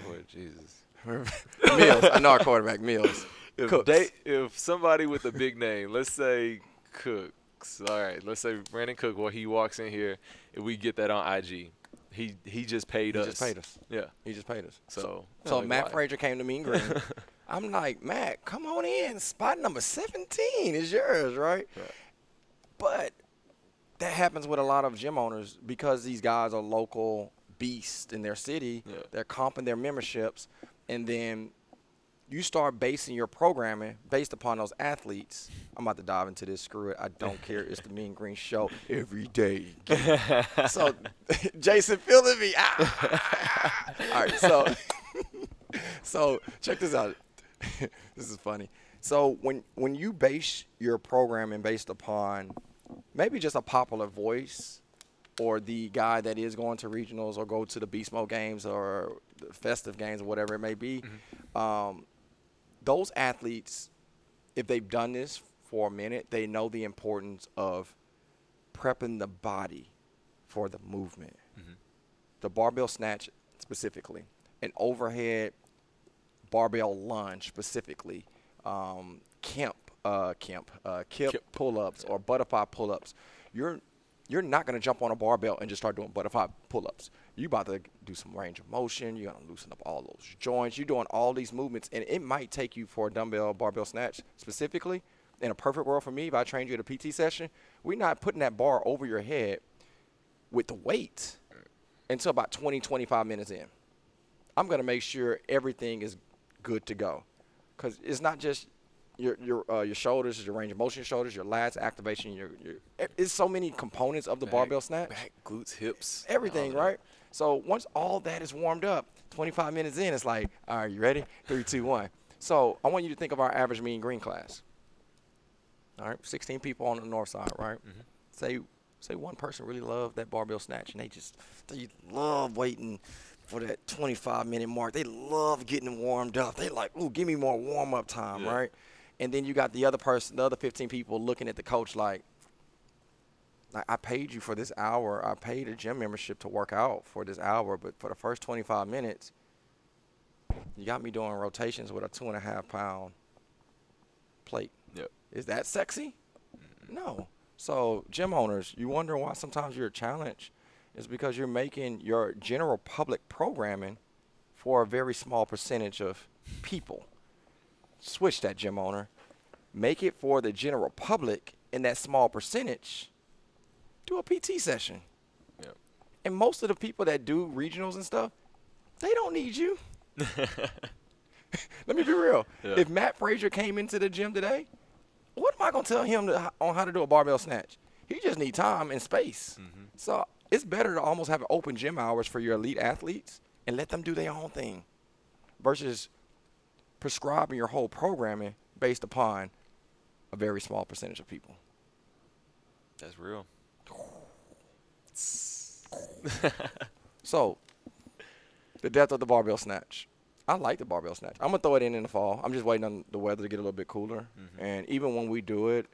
Lord Jesus. Mills, I know our quarterback Mills. If Cooks. they, if somebody with a big name, let's say Cooks, all right, let's say Brandin Cook, well, he walks in here, and we get that on IG. He he just paid He us. just paid us. Yeah. He just paid us. So So like, Mat? Fraser came to me in green. I'm like, Matt, come on in. Spot number 17 is yours, right? Right. But that happens with a lot of gym owners because these guys are local beasts in their city. Yeah. They're comping their memberships, and then you start basing your programming based upon those athletes. I'm about to dive into this. Screw it. I don't care. It's the Mean Green Show every day. so, Jason, feeling me. Ah. All right. So, so check this out. this is funny. So when when you base your programming based upon maybe just a popular voice or the guy that is going to regionals or go to the Beast Mode games or the festive games or whatever it may be, um, those athletes, if they've done this for a minute, they know the importance of prepping the body for the movement. The barbell snatch specifically, an overhead barbell lunge specifically, um, Kemp, uh, Kemp, uh, Kip, Kip. pull-ups or butterfly pull-ups. You're you're not gonna jump on a barbell and just start doing butterfly pull-ups. You about to do some range of motion. You're gonna loosen up all those joints. You're doing all these movements, and it might take you for a dumbbell barbell snatch specifically. In a perfect world for me, if I trained you at a PT session, we're not putting that bar over your head with the weight until about 20, 25 minutes in. I'm going to make sure everything is good to go. Because it's not just your your uh, your shoulders, your range of motion your shoulders, your lats, activation, your, your it's so many components of the Back, barbell snatch. back, glutes, hips, Everything, right? So once all that is warmed up, 25 minutes in, it's like, all right, you ready? Three, two, one. So I want you to think of our average mean green class. All right, 16 people on the north side, right? Say say one person really loved that barbell snatch and they just they love waiting for that 25 minute mark. They love getting warmed up. They like, ooh, give me more warm up time, Yeah. right? And then you got the other person, the other 15 people looking at the coach like, like, I paid you for this hour. I paid a gym membership to work out for this hour, but for the first 25 minutes, you got me doing rotations with a two and a half pound plate. Yep. Is that sexy? No. So, gym owners, you wonder why sometimes you're a challenge? Is because you're making your general public programming for a very small percentage of people. Switch that, gym owner. Make it for the general public in that small percentage. Do a PT session. Yep. And most of the people that do regionals and stuff, they don't need you. Let me be real. Yeah. If Mat Fraser came into the gym today, what am I gonna tell him to, on how to do a barbell snatch? He just need time and space. Mm-hmm. So it's better to almost have open gym hours for your elite athletes and let them do their own thing, versus prescribing your whole programming based upon a very small percentage of people. That's real. So, the death of the barbell snatch. I like the barbell snatch. I'm gonna throw it in in the fall. I'm just waiting on the weather to get a little bit cooler. Mm-hmm. And even when we do it,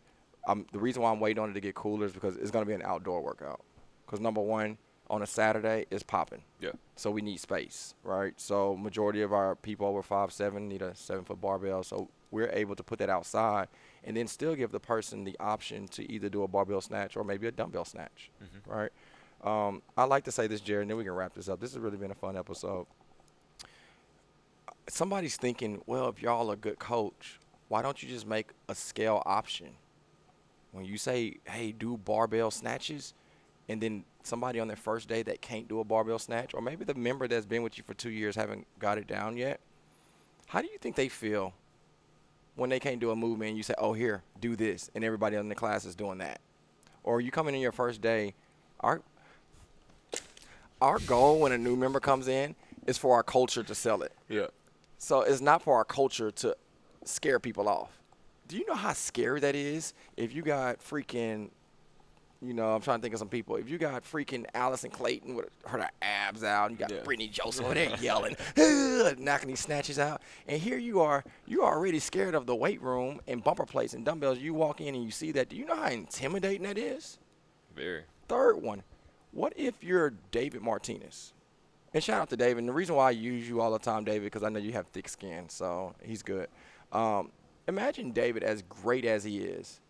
I'm, the reason why I'm waiting on it to get cooler is because it's gonna be an outdoor workout. Because number one, on a Saturday, it's popping. Yeah. So we need space, right? So majority of our people over five seven need a seven foot barbell. So we're able to put that outside and then still give the person the option to either do a barbell snatch or maybe a dumbbell snatch, right? Um, I like to say this, Jared, and then we can wrap this up. This has really been a fun episode. Somebody's thinking, well, if y'all a good coach, why don't you just make a scale option? When you say, hey, do barbell snatches, and then somebody on their first day that can't do a barbell snatch, or maybe the member that's been with you for two years haven't got it down yet, how do you think they feel when they can't do a movement and you say, oh, here, do this, and everybody in the class is doing that. Or you come in on your first day, our, our goal when a new member comes in is for our culture to sell it. Yeah. So it's not for our culture to scare people off. Do you know how scary that is if you got freaking, you know, I'm trying to think of some people. If you got freaking Allison Clayton with her abs out, and you got Yeah. Brittany Joseph over there yelling, knocking these snatches out, and here you are, you are already scared of the weight room and bumper plates and dumbbells. You walk in and you see that. Do you know how intimidating that is? Very. Third one, what if you're David Martinez? And shout out to David. And the reason why I use you all the time, David, because I know you have thick skin, so he's good. Um, imagine David as great as he is.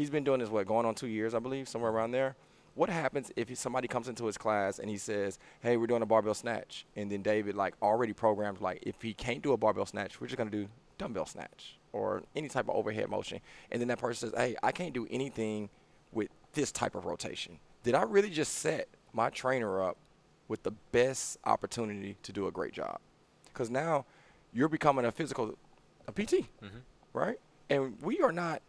He's been doing this what going on two years, I believe, somewhere around there. What happens if somebody comes into his class and he says, "Hey, we're doing a barbell snatch," and then David like already programmed like if he can't do a barbell snatch, we're just gonna do dumbbell snatch or any type of overhead motion, and then that person says, "Hey, I can't do anything with this type of rotation." Did I really just set my trainer up with the best opportunity to do a great job? Because now you're becoming a physical, a PT, mm-hmm. right? And we are not.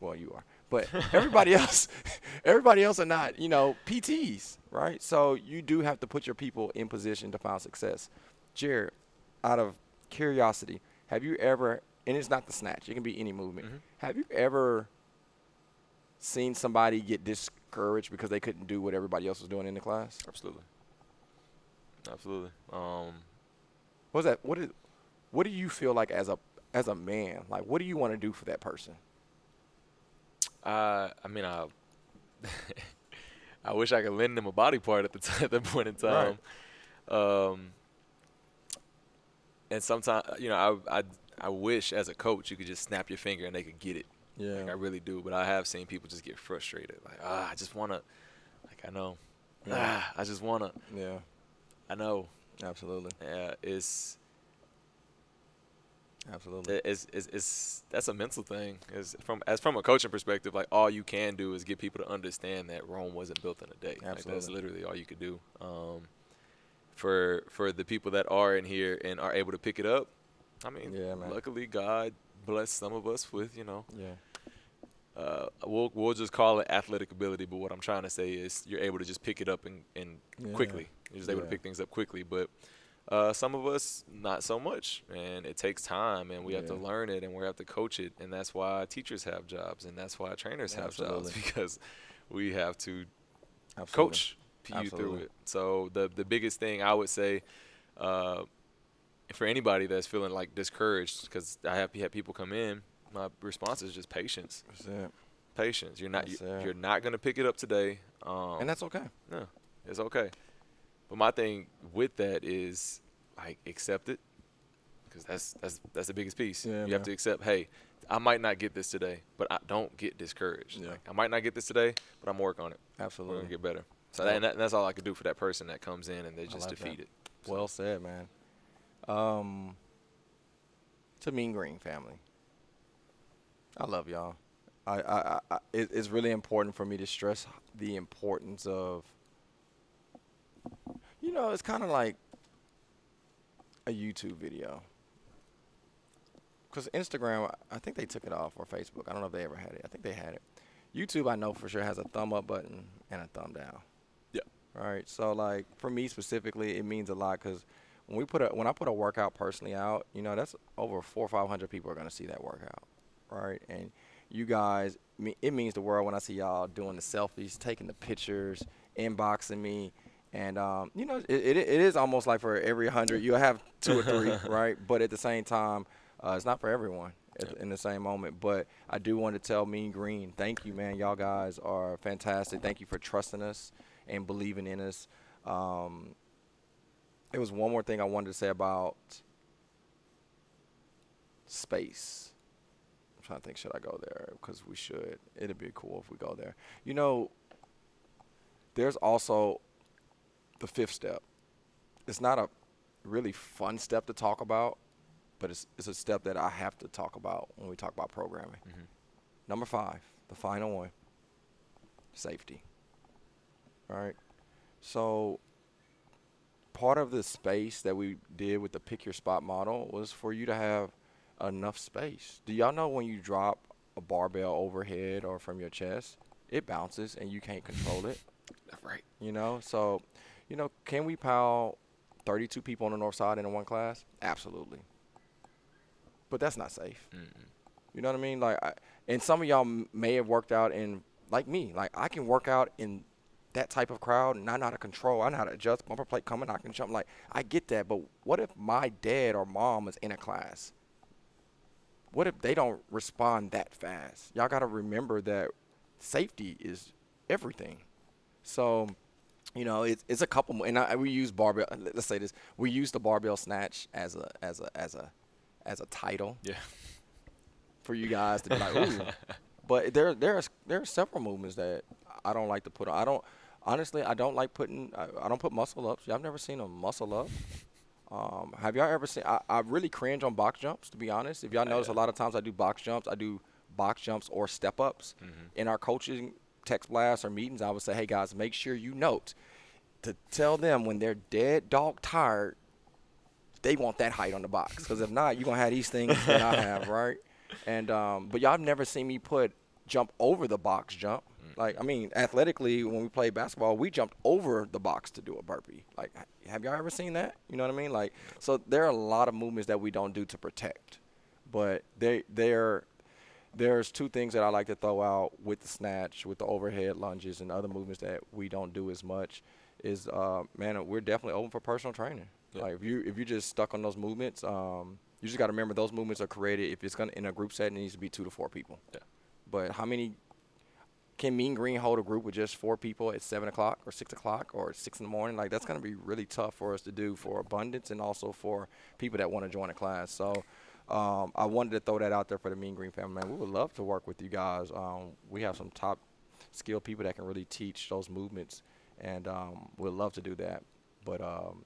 Well, you are, but everybody else, everybody else are not. You know, PTs, right? So you do have to put your people in position to find success. Jared, out of curiosity, have you ever? And it's not the snatch; it can be any movement. Have you ever seen somebody get discouraged because they couldn't do what everybody else was doing in the class? Absolutely. Absolutely. Um, What's that? What is? What do you feel like as a as a man? Like, what do you want to do for that person? I I mean I I wish I could lend them a body part at the t- at that point in time. Um, and sometimes you know I I I wish as a coach you could just snap your finger and they could get it. Yeah. Like I really do, but I have seen people just get frustrated. Like ah, I just wanna, like I know, Yeah. ah, I just wanna, Yeah. I know. Absolutely. Yeah, it's Absolutely. it's, it's, it's that's a mental thing. Is from as from a coaching perspective, like all you can do is get people to understand that Rome wasn't built in a day. Like that's literally all you could do. Um, for for the people that are in here and are able to pick it up, I mean, Yeah, luckily God blessed some of us with you know, yeah. uh, we'll we'll just call it athletic ability. But what I'm trying to say is you're able to just pick it up and, and Yeah. quickly. You're just able to pick things up quickly, but. Uh, some of us not so much, and it takes time, and we have to learn it, and we have to coach it, and that's why teachers have jobs, and that's why trainers have jobs because we have to Absolutely. coach you through it. So the the biggest thing I would say, uh, for anybody that's feeling like discouraged, because I have had people come in, my response is just patience. Patience. You're not you, you're not gonna pick it up today. Um, And that's okay. no, it's okay. But my thing with that is like accept it, because that's that's that's the biggest piece. Yeah, you have to accept. Hey, I might not get this today, but I don't get discouraged. Yeah. Like, I might not get this today, but I'm gonna work on it. We're Absolutely. gonna get better. So that, and, that, and that's all I could do for that person that comes in and they just like that. defeat it. Well said, man. Um, to Mean Green family, I love y'all. I, I, I, I it, it's really important for me to stress the importance of. You know, it's kind of like a YouTube video. Because Instagram, I think they took it off, or Facebook. I don't know if they ever had it. I think they had it. YouTube, I know for sure has a thumb up button and a thumb down. Yeah. Right. So like for me specifically, it means a lot because when we put a when I put a workout personally out, you know that's over four or five hundred people are gonna see that workout, right? And you guys, it means the world when I see y'all doing the selfies, taking the pictures, inboxing me, and um, you know it, it it is almost like for every hundred you'll have two or three, right? But at the same time, uh, it's not for everyone at the- in the same moment. But I do want to tell Mean Green, thank you, man. Y'all guys are fantastic. Thank you for trusting us and believing in us. Um, there was one more thing I wanted to say about space. I'm trying to think, should I go there? Because we should. It'd be cool if we go there. You know, there's also the fifth step. It's not a really fun step to talk about, but it's, it's a step that I have to talk about when we talk about programming. Mm-hmm. Number five, the final one safety. All right. So, part of the space that we did with the pick your spot model was for you to have enough space. Do y'all know when you drop a barbell overhead or from your chest, it bounces and you can't control it? That's right. You know, so you know, can we pile 32 people on the north side in one class? Absolutely. But that's not safe. Mm-mm. You know what I mean? Like, I, and some of y'all m- may have worked out in like me. Like, I can work out in that type of crowd and I know how to control. I know how to adjust. Bumper plate coming, I can jump. Like, I get that. But what if my dad or mom is in a class? What if they don't respond that fast? Y'all got to remember that safety is everything. So, you know, it's, it's a couple more. And I, we use barbell. Let's say this: we use the barbell snatch as a as a as a as a title Yeah. for you guys to be like, ooh. But there, there's there are several movements that I don't like to put on. I don't honestly. I don't like putting. I, I don't put muscle ups. I've never seen a muscle up. Um, have y'all ever seen? I, I really cringe on box jumps. To be honest, if y'all notice, a lot of times I do box jumps. I do box jumps or step ups. In our coaching text blasts or meetings, I would say, hey guys, make sure you note to tell them when they're dead dog tired they want that height on the box. Because if not, you're gonna have these things that I have, right? And um, but y'all have never seen me put jump over the box jump. Like I mean, athletically, when we play basketball, we jumped over the box to do a burpee. Like, have y'all ever seen that? You know what I mean? Like, so there are a lot of movements that we don't do to protect, but they they're there's two things that I like to throw out with the snatch, with the overhead lunges, and other movements that we don't do as much. Is uh, man, we're definitely open for personal training. Yeah. Like if you if you're just stuck on those movements, um, you just got to remember those movements are created. If it's gonna in a group setting, it needs to be two to four people. Yeah. But how many can Mean Green hold a group with just four people at seven o'clock or six o'clock or six in the morning? Like that's gonna be really tough for us to do for abundance and also for people that want to join a class. So um, I wanted to throw that out there for the Mean Green family. Man, we would love to work with you guys. Um, we have some top skilled people that can really teach those movements, and um, we'd love to do that. But um,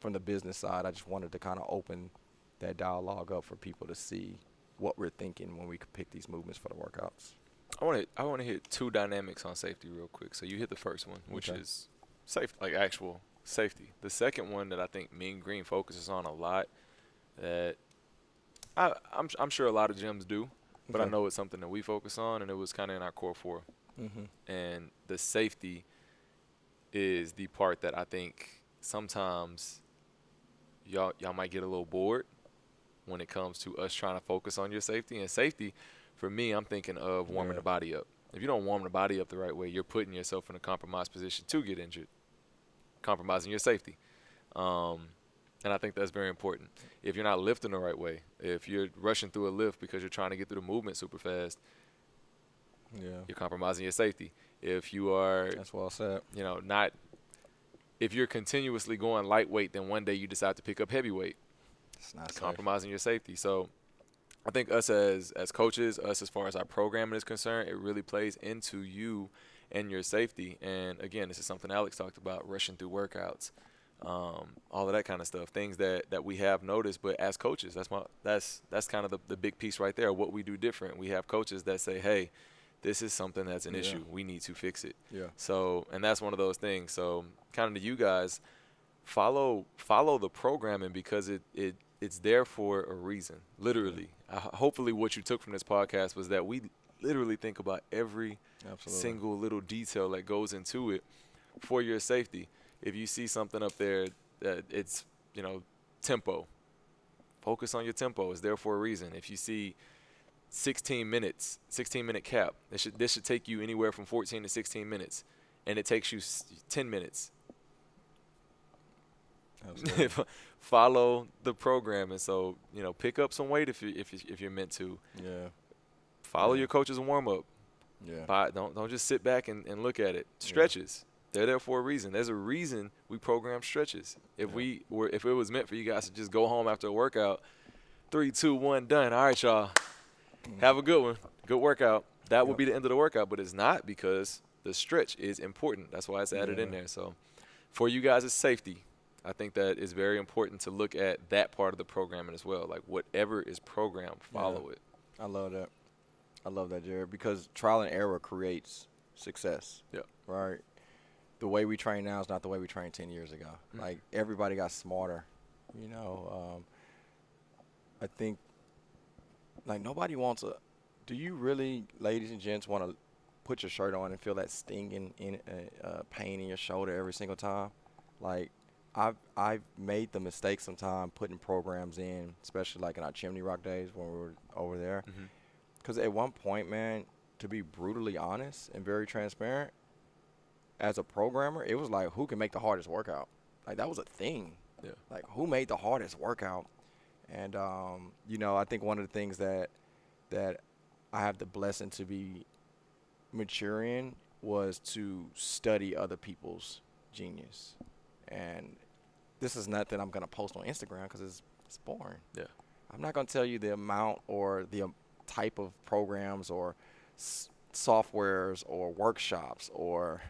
from the business side, I just wanted to kind of open that dialogue up for people to see what we're thinking when we pick these movements for the workouts. I want to I want to hit two dynamics on safety real quick. So you hit the first one, which Okay. is safe, like actual safety. The second one that I think Mean Green focuses on a lot, that I I'm I'm sure a lot of gyms do, but I know it's something that we focus on, and it was kind of in our core four. Mm-hmm. And the safety is the part that I think sometimes y'all y'all might get a little bored when it comes to us trying to focus on your safety. And safety, for me, I'm thinking of warming Yeah. the body up. If you don't warm the body up the right way, you're putting yourself in a compromised position to get injured, compromising your safety. Um, and I think that's very important. If you're not lifting the right way, if you're rushing through a lift because you're trying to get through the movement super fast, Yeah, you're compromising your safety. If you are that's well said. you know, not if you're continuously going lightweight, then one day you decide to pick up heavyweight, It's not safe. compromising your safety. So I think us as as coaches, us as far as our programming is concerned, it really plays into you and your safety. And again, this is something Alex talked about, rushing through workouts, um, all of that kind of stuff. Things that, that we have noticed, but as coaches, that's my that's that's kind of the, the big piece right there. What we do different. We have coaches that say, Hey, this is something that's an Yeah. issue. We need to fix it. Yeah. So, and that's one of those things. So, kind of to you guys, follow follow the programming because it it it's there for a reason. Literally, uh, hopefully, what you took from this podcast was that we literally think about every Absolutely. single little detail that goes into it for your safety. If you see something up there that it's you know tempo, focus on your tempo. It's there for a reason. If you see 16 minutes, 16 minute cap. This should this should take you anywhere from 14 to 16 minutes, and it takes you 10 minutes. Follow the program, and so you know pick up some weight if you if you, if you're meant to. yeah. Follow Yeah. your coach's warm up. Yeah. Buy, don't don't just sit back and, and look at it. Stretches. They're there for a reason. There's a reason we program stretches. If Yeah. we were if it was meant for you guys to just go home after a workout, three, two, one, done. All right, y'all. Mm. Have a good one. Good workout. That would be the end of the workout, but it's not because the stretch is important. That's why it's added in there. So for you guys' it's safety, I think that is very important to look at that part of the programming as well. Like whatever is programmed, follow it. I love that. I love that, Jared, because trial and error creates success. Yeah. Right. The way we train now is not the way we trained ten years ago. Mm. Like everybody got smarter. You know, um, I think Like nobody wants a. Do you really, ladies and gents, want to put your shirt on and feel that stinging in uh, uh, pain in your shoulder every single time? Like I've I've made the mistake sometime putting programs in, especially like in our Chimney Rock days when we were over there. Because at one point, man, to be brutally honest and very transparent, as a programmer, it was like who can make the hardest workout. Like that was a thing. Yeah. Like who made the hardest workout? And um, you know, I think one of the things that that I have the blessing to be maturing was to study other people's genius. And this is nothing I'm gonna post on Instagram because it's it's boring. Yeah. I'm not gonna tell you the amount or the um, type of programs or s- softwares or workshops or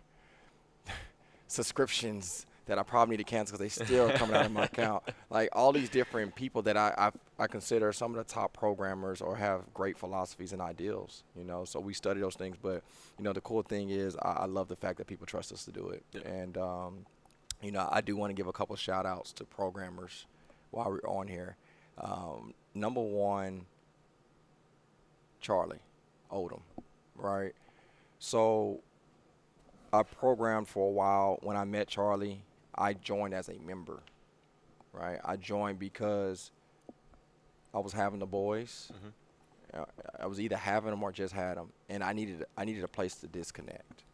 subscriptions that I probably need to cancel because they still coming out of my account. Like all these different people that I, I I consider some of the top programmers or have great philosophies and ideals. You know, so we study those things. But you know, the cool thing is I, I love the fact that people trust us to do it. Yeah. And um, you know, I do want to give a couple shout outs to programmers while we're on here. Um, number one, Charlie Odom, right? So I programmed for a while. When I met Charlie, I joined as a member, right? I joined because I was having the boys. Mhm. Uh, I was either having them or just had them, and I needed I needed a place to disconnect.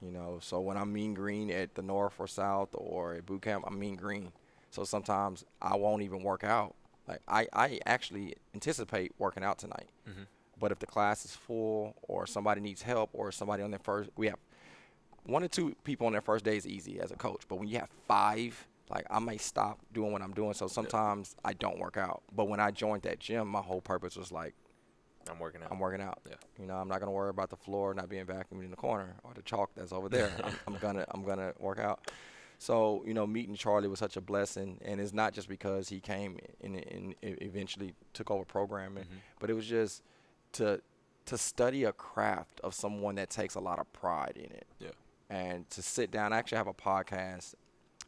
You know, so when I'm mean green at the north or south or at boot camp, I'm mean green. So sometimes I won't even work out. Like I, I actually anticipate working out tonight. Mhm. But if the class is full or somebody needs help or somebody on their first, we have one or two people on their first day is easy as a coach. But when you have five, like I may stop doing what I'm doing. So sometimes I don't work out. But when I joined that gym, my whole purpose was like, I'm working out. I'm working out. Yeah. You know, I'm not gonna worry about the floor not being vacuumed in the corner or the chalk that's over there. I'm, I'm gonna I'm gonna work out. So you know, meeting Charlie was such a blessing, and it's not just because he came and, and eventually took over programming, Mhm. but it was just to to study a craft of someone that takes a lot of pride in it, Yeah. And to sit down. I actually have a podcast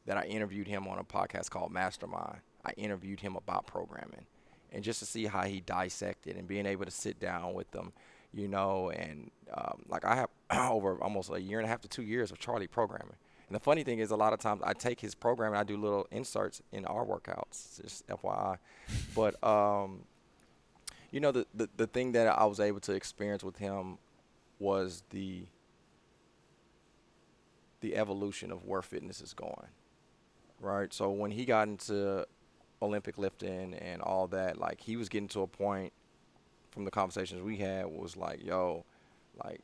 that I interviewed him on a podcast called Mastermind. I interviewed him about programming, and just to see how he dissected and being able to sit down with them, you know, and um, like I have over almost a year and a half to two years of Charlie programming. And the funny thing is, a lot of times I take his program and I do little inserts in our workouts, just FYI. but um, you know, the, the the thing that I was able to experience with him was the the evolution of where fitness is going. Right. So when he got into Olympic lifting and all that, like he was getting to a point from the conversations we had was like, yo, like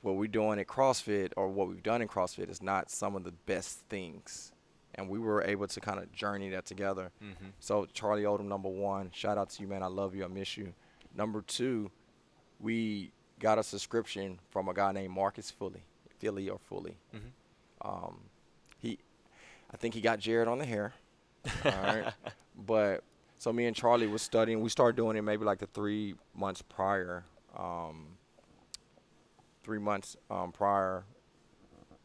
what we're doing at CrossFit or what we've done in CrossFit is not some of the best things. And we were able to kind of journey that together. Mm-hmm. So Charlie Odom, number one, shout out to you, man. I love you. I miss you. Number two, we got a subscription from a guy named Marcus Fully, Filly or Fully. Mm-hmm. Um, he, I think he got Jared on the hair. All right, but so me and Charlie was studying. We started doing it maybe like the three months prior. Um, three months um, prior,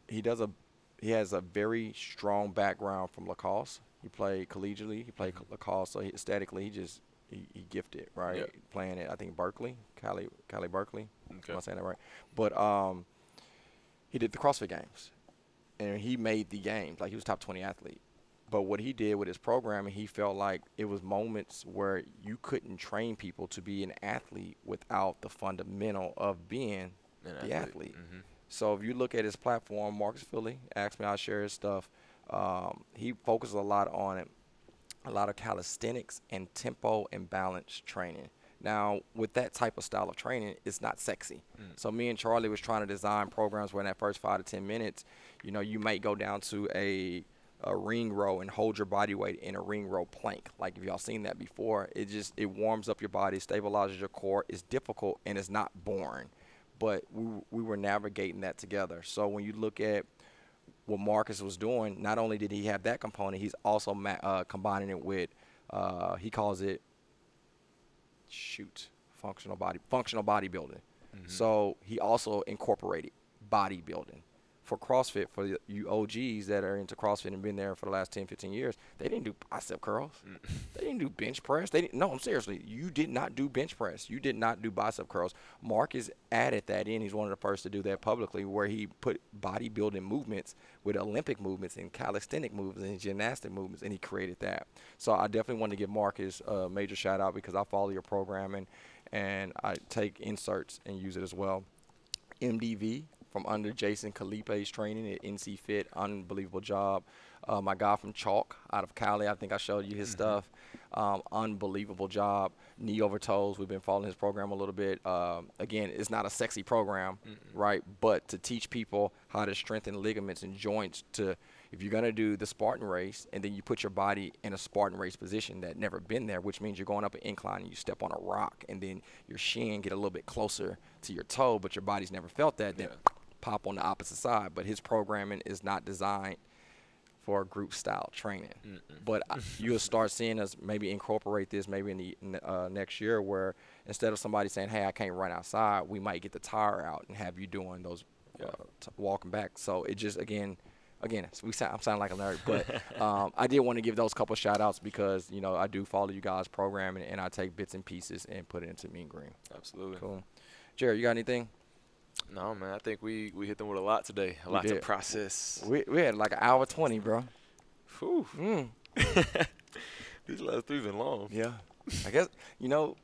he does a he has a very strong background from lacrosse. He played collegiately. He played lacrosse, so he, aesthetically he just he, he gifted right Yeah. playing it. I think Berkeley, Cali, Cali Berkeley. Okay. Am I saying that right? But um, he did the CrossFit Games, and he made the games. Like he was top 20 athlete. But what he did with his programming, he felt like it was moments where you couldn't train people to be an athlete without the fundamental of being the athlete. Mm-hmm. So if you look at his platform, Marcus Filly asked me, I share his stuff. Um, he focuses a lot on it, a lot of calisthenics and tempo and balance training. Now, with that type of style of training, it's not sexy. Mm. So me and Charlie was trying to design programs where in that first five to ten minutes, you know, you might go down to a a ring row and hold your body weight in a ring row plank. Like if y'all seen that before, it just it warms up your body, stabilizes your core. It's difficult and it's not boring, but we we were navigating that together. So when you look at what Marcus was doing, not only did he have that component, he's also ma- uh, combining it with uh, he calls it shoot functional body functional bodybuilding. Mm-hmm. So he also incorporated bodybuilding for CrossFit, for the, you OGs that are into CrossFit and been there for the last 10, 15 years, they didn't do bicep curls. Mm. They didn't do bench press. They didn't, no, I'm seriously, you did not do bench press. You did not do bicep curls. Mark has added that in. He's one of the first to do that publicly, where he put bodybuilding movements with Olympic movements and calisthenic movements and gymnastic movements, and he created that. So I definitely want to give Marcus a major shout out because I follow your programming and I take inserts and use it as well. MDV from under Jason Khalipa's training at NC Fit, unbelievable job. Uh, my guy from Chalk out of Cali, I think I showed you his stuff. Um, unbelievable job. Knee over toes. We've been following his program a little bit. Um, again, it's not a sexy program, right? But to teach people how to strengthen ligaments and joints to if you're gonna do the Spartan race and then you put your body in a Spartan race position that never been there, which means you're going up an incline and you step on a rock and then your shin get a little bit closer to your toe, but your body's never felt that, then Yeah. Pop on the opposite side. But his programming is not designed for group style training. But I- you'll start seeing us maybe incorporate this maybe in the uh, next year where instead of somebody saying, "Hey, I can't run outside," we might get the tire out and have you doing those uh, t- walking back. So it just again, again, we sound, I'm sounding like a nerd, but um, I did want to give those couple shout outs because you know I do follow you guys' programming and, and I take bits and pieces and put it into Mean Green. Absolutely. Cool. Jared, you got anything? No, man. I think we we hit them with a lot today. A We lot to process. We, we had like an hour twenty, bro. Whew. Mm. These last three been long. Yeah, I guess you know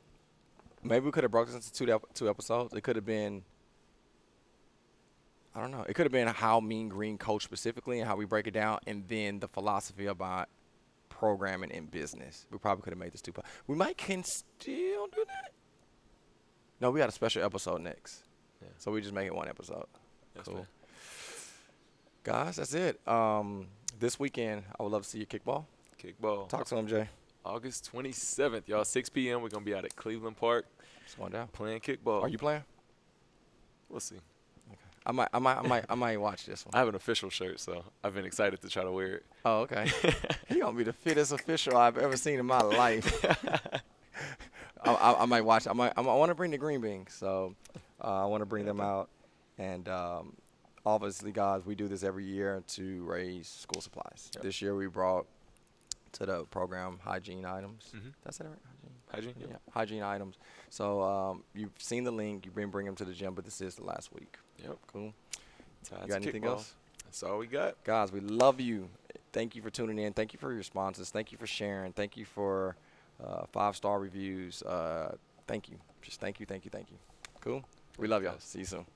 maybe we could have broke this into two two episodes. It could have been. I don't know. It could have been how Mean Green coach specifically and how we break it down, and then the philosophy about programming in business. We probably could have made this two. po- We might can still do that. No, we got a special episode next, Yeah. so we just make it one episode. Yes, cool. man. Guys, that's it. Um, this weekend, I would love to see you kickball. Kickball. Talk to him, Jay. August 27th, y'all. 6 p.m. We're gonna be out at Cleveland Park Just going down. playing kickball. Are you playing? We'll see. I might, I might, I might, I might watch this one. I have an official shirt, so I've been excited to try to wear it. Oh, okay. he gonna be the fittest official I've ever seen in my life. I, I, I might watch. I might. I, want to bring the green beans, so uh, I want to bring them out. And um, obviously, guys, we do this every year to raise school supplies. Yep. This year, we brought to the program hygiene items. Mhm. That's it, right? Hygiene. Hygiene. Yeah, hygiene items. So um, you've seen the link. You've been bringing them to the gym, but this is the last week. Yep. Cool. You got anything else? That's all we got. Guys, we love you. Thank you for tuning in. Thank you for your responses. Thank you for sharing. Thank you for uh, five star reviews. Uh, thank you. Just thank you, thank you, thank you. Cool. We love y'all. See you soon.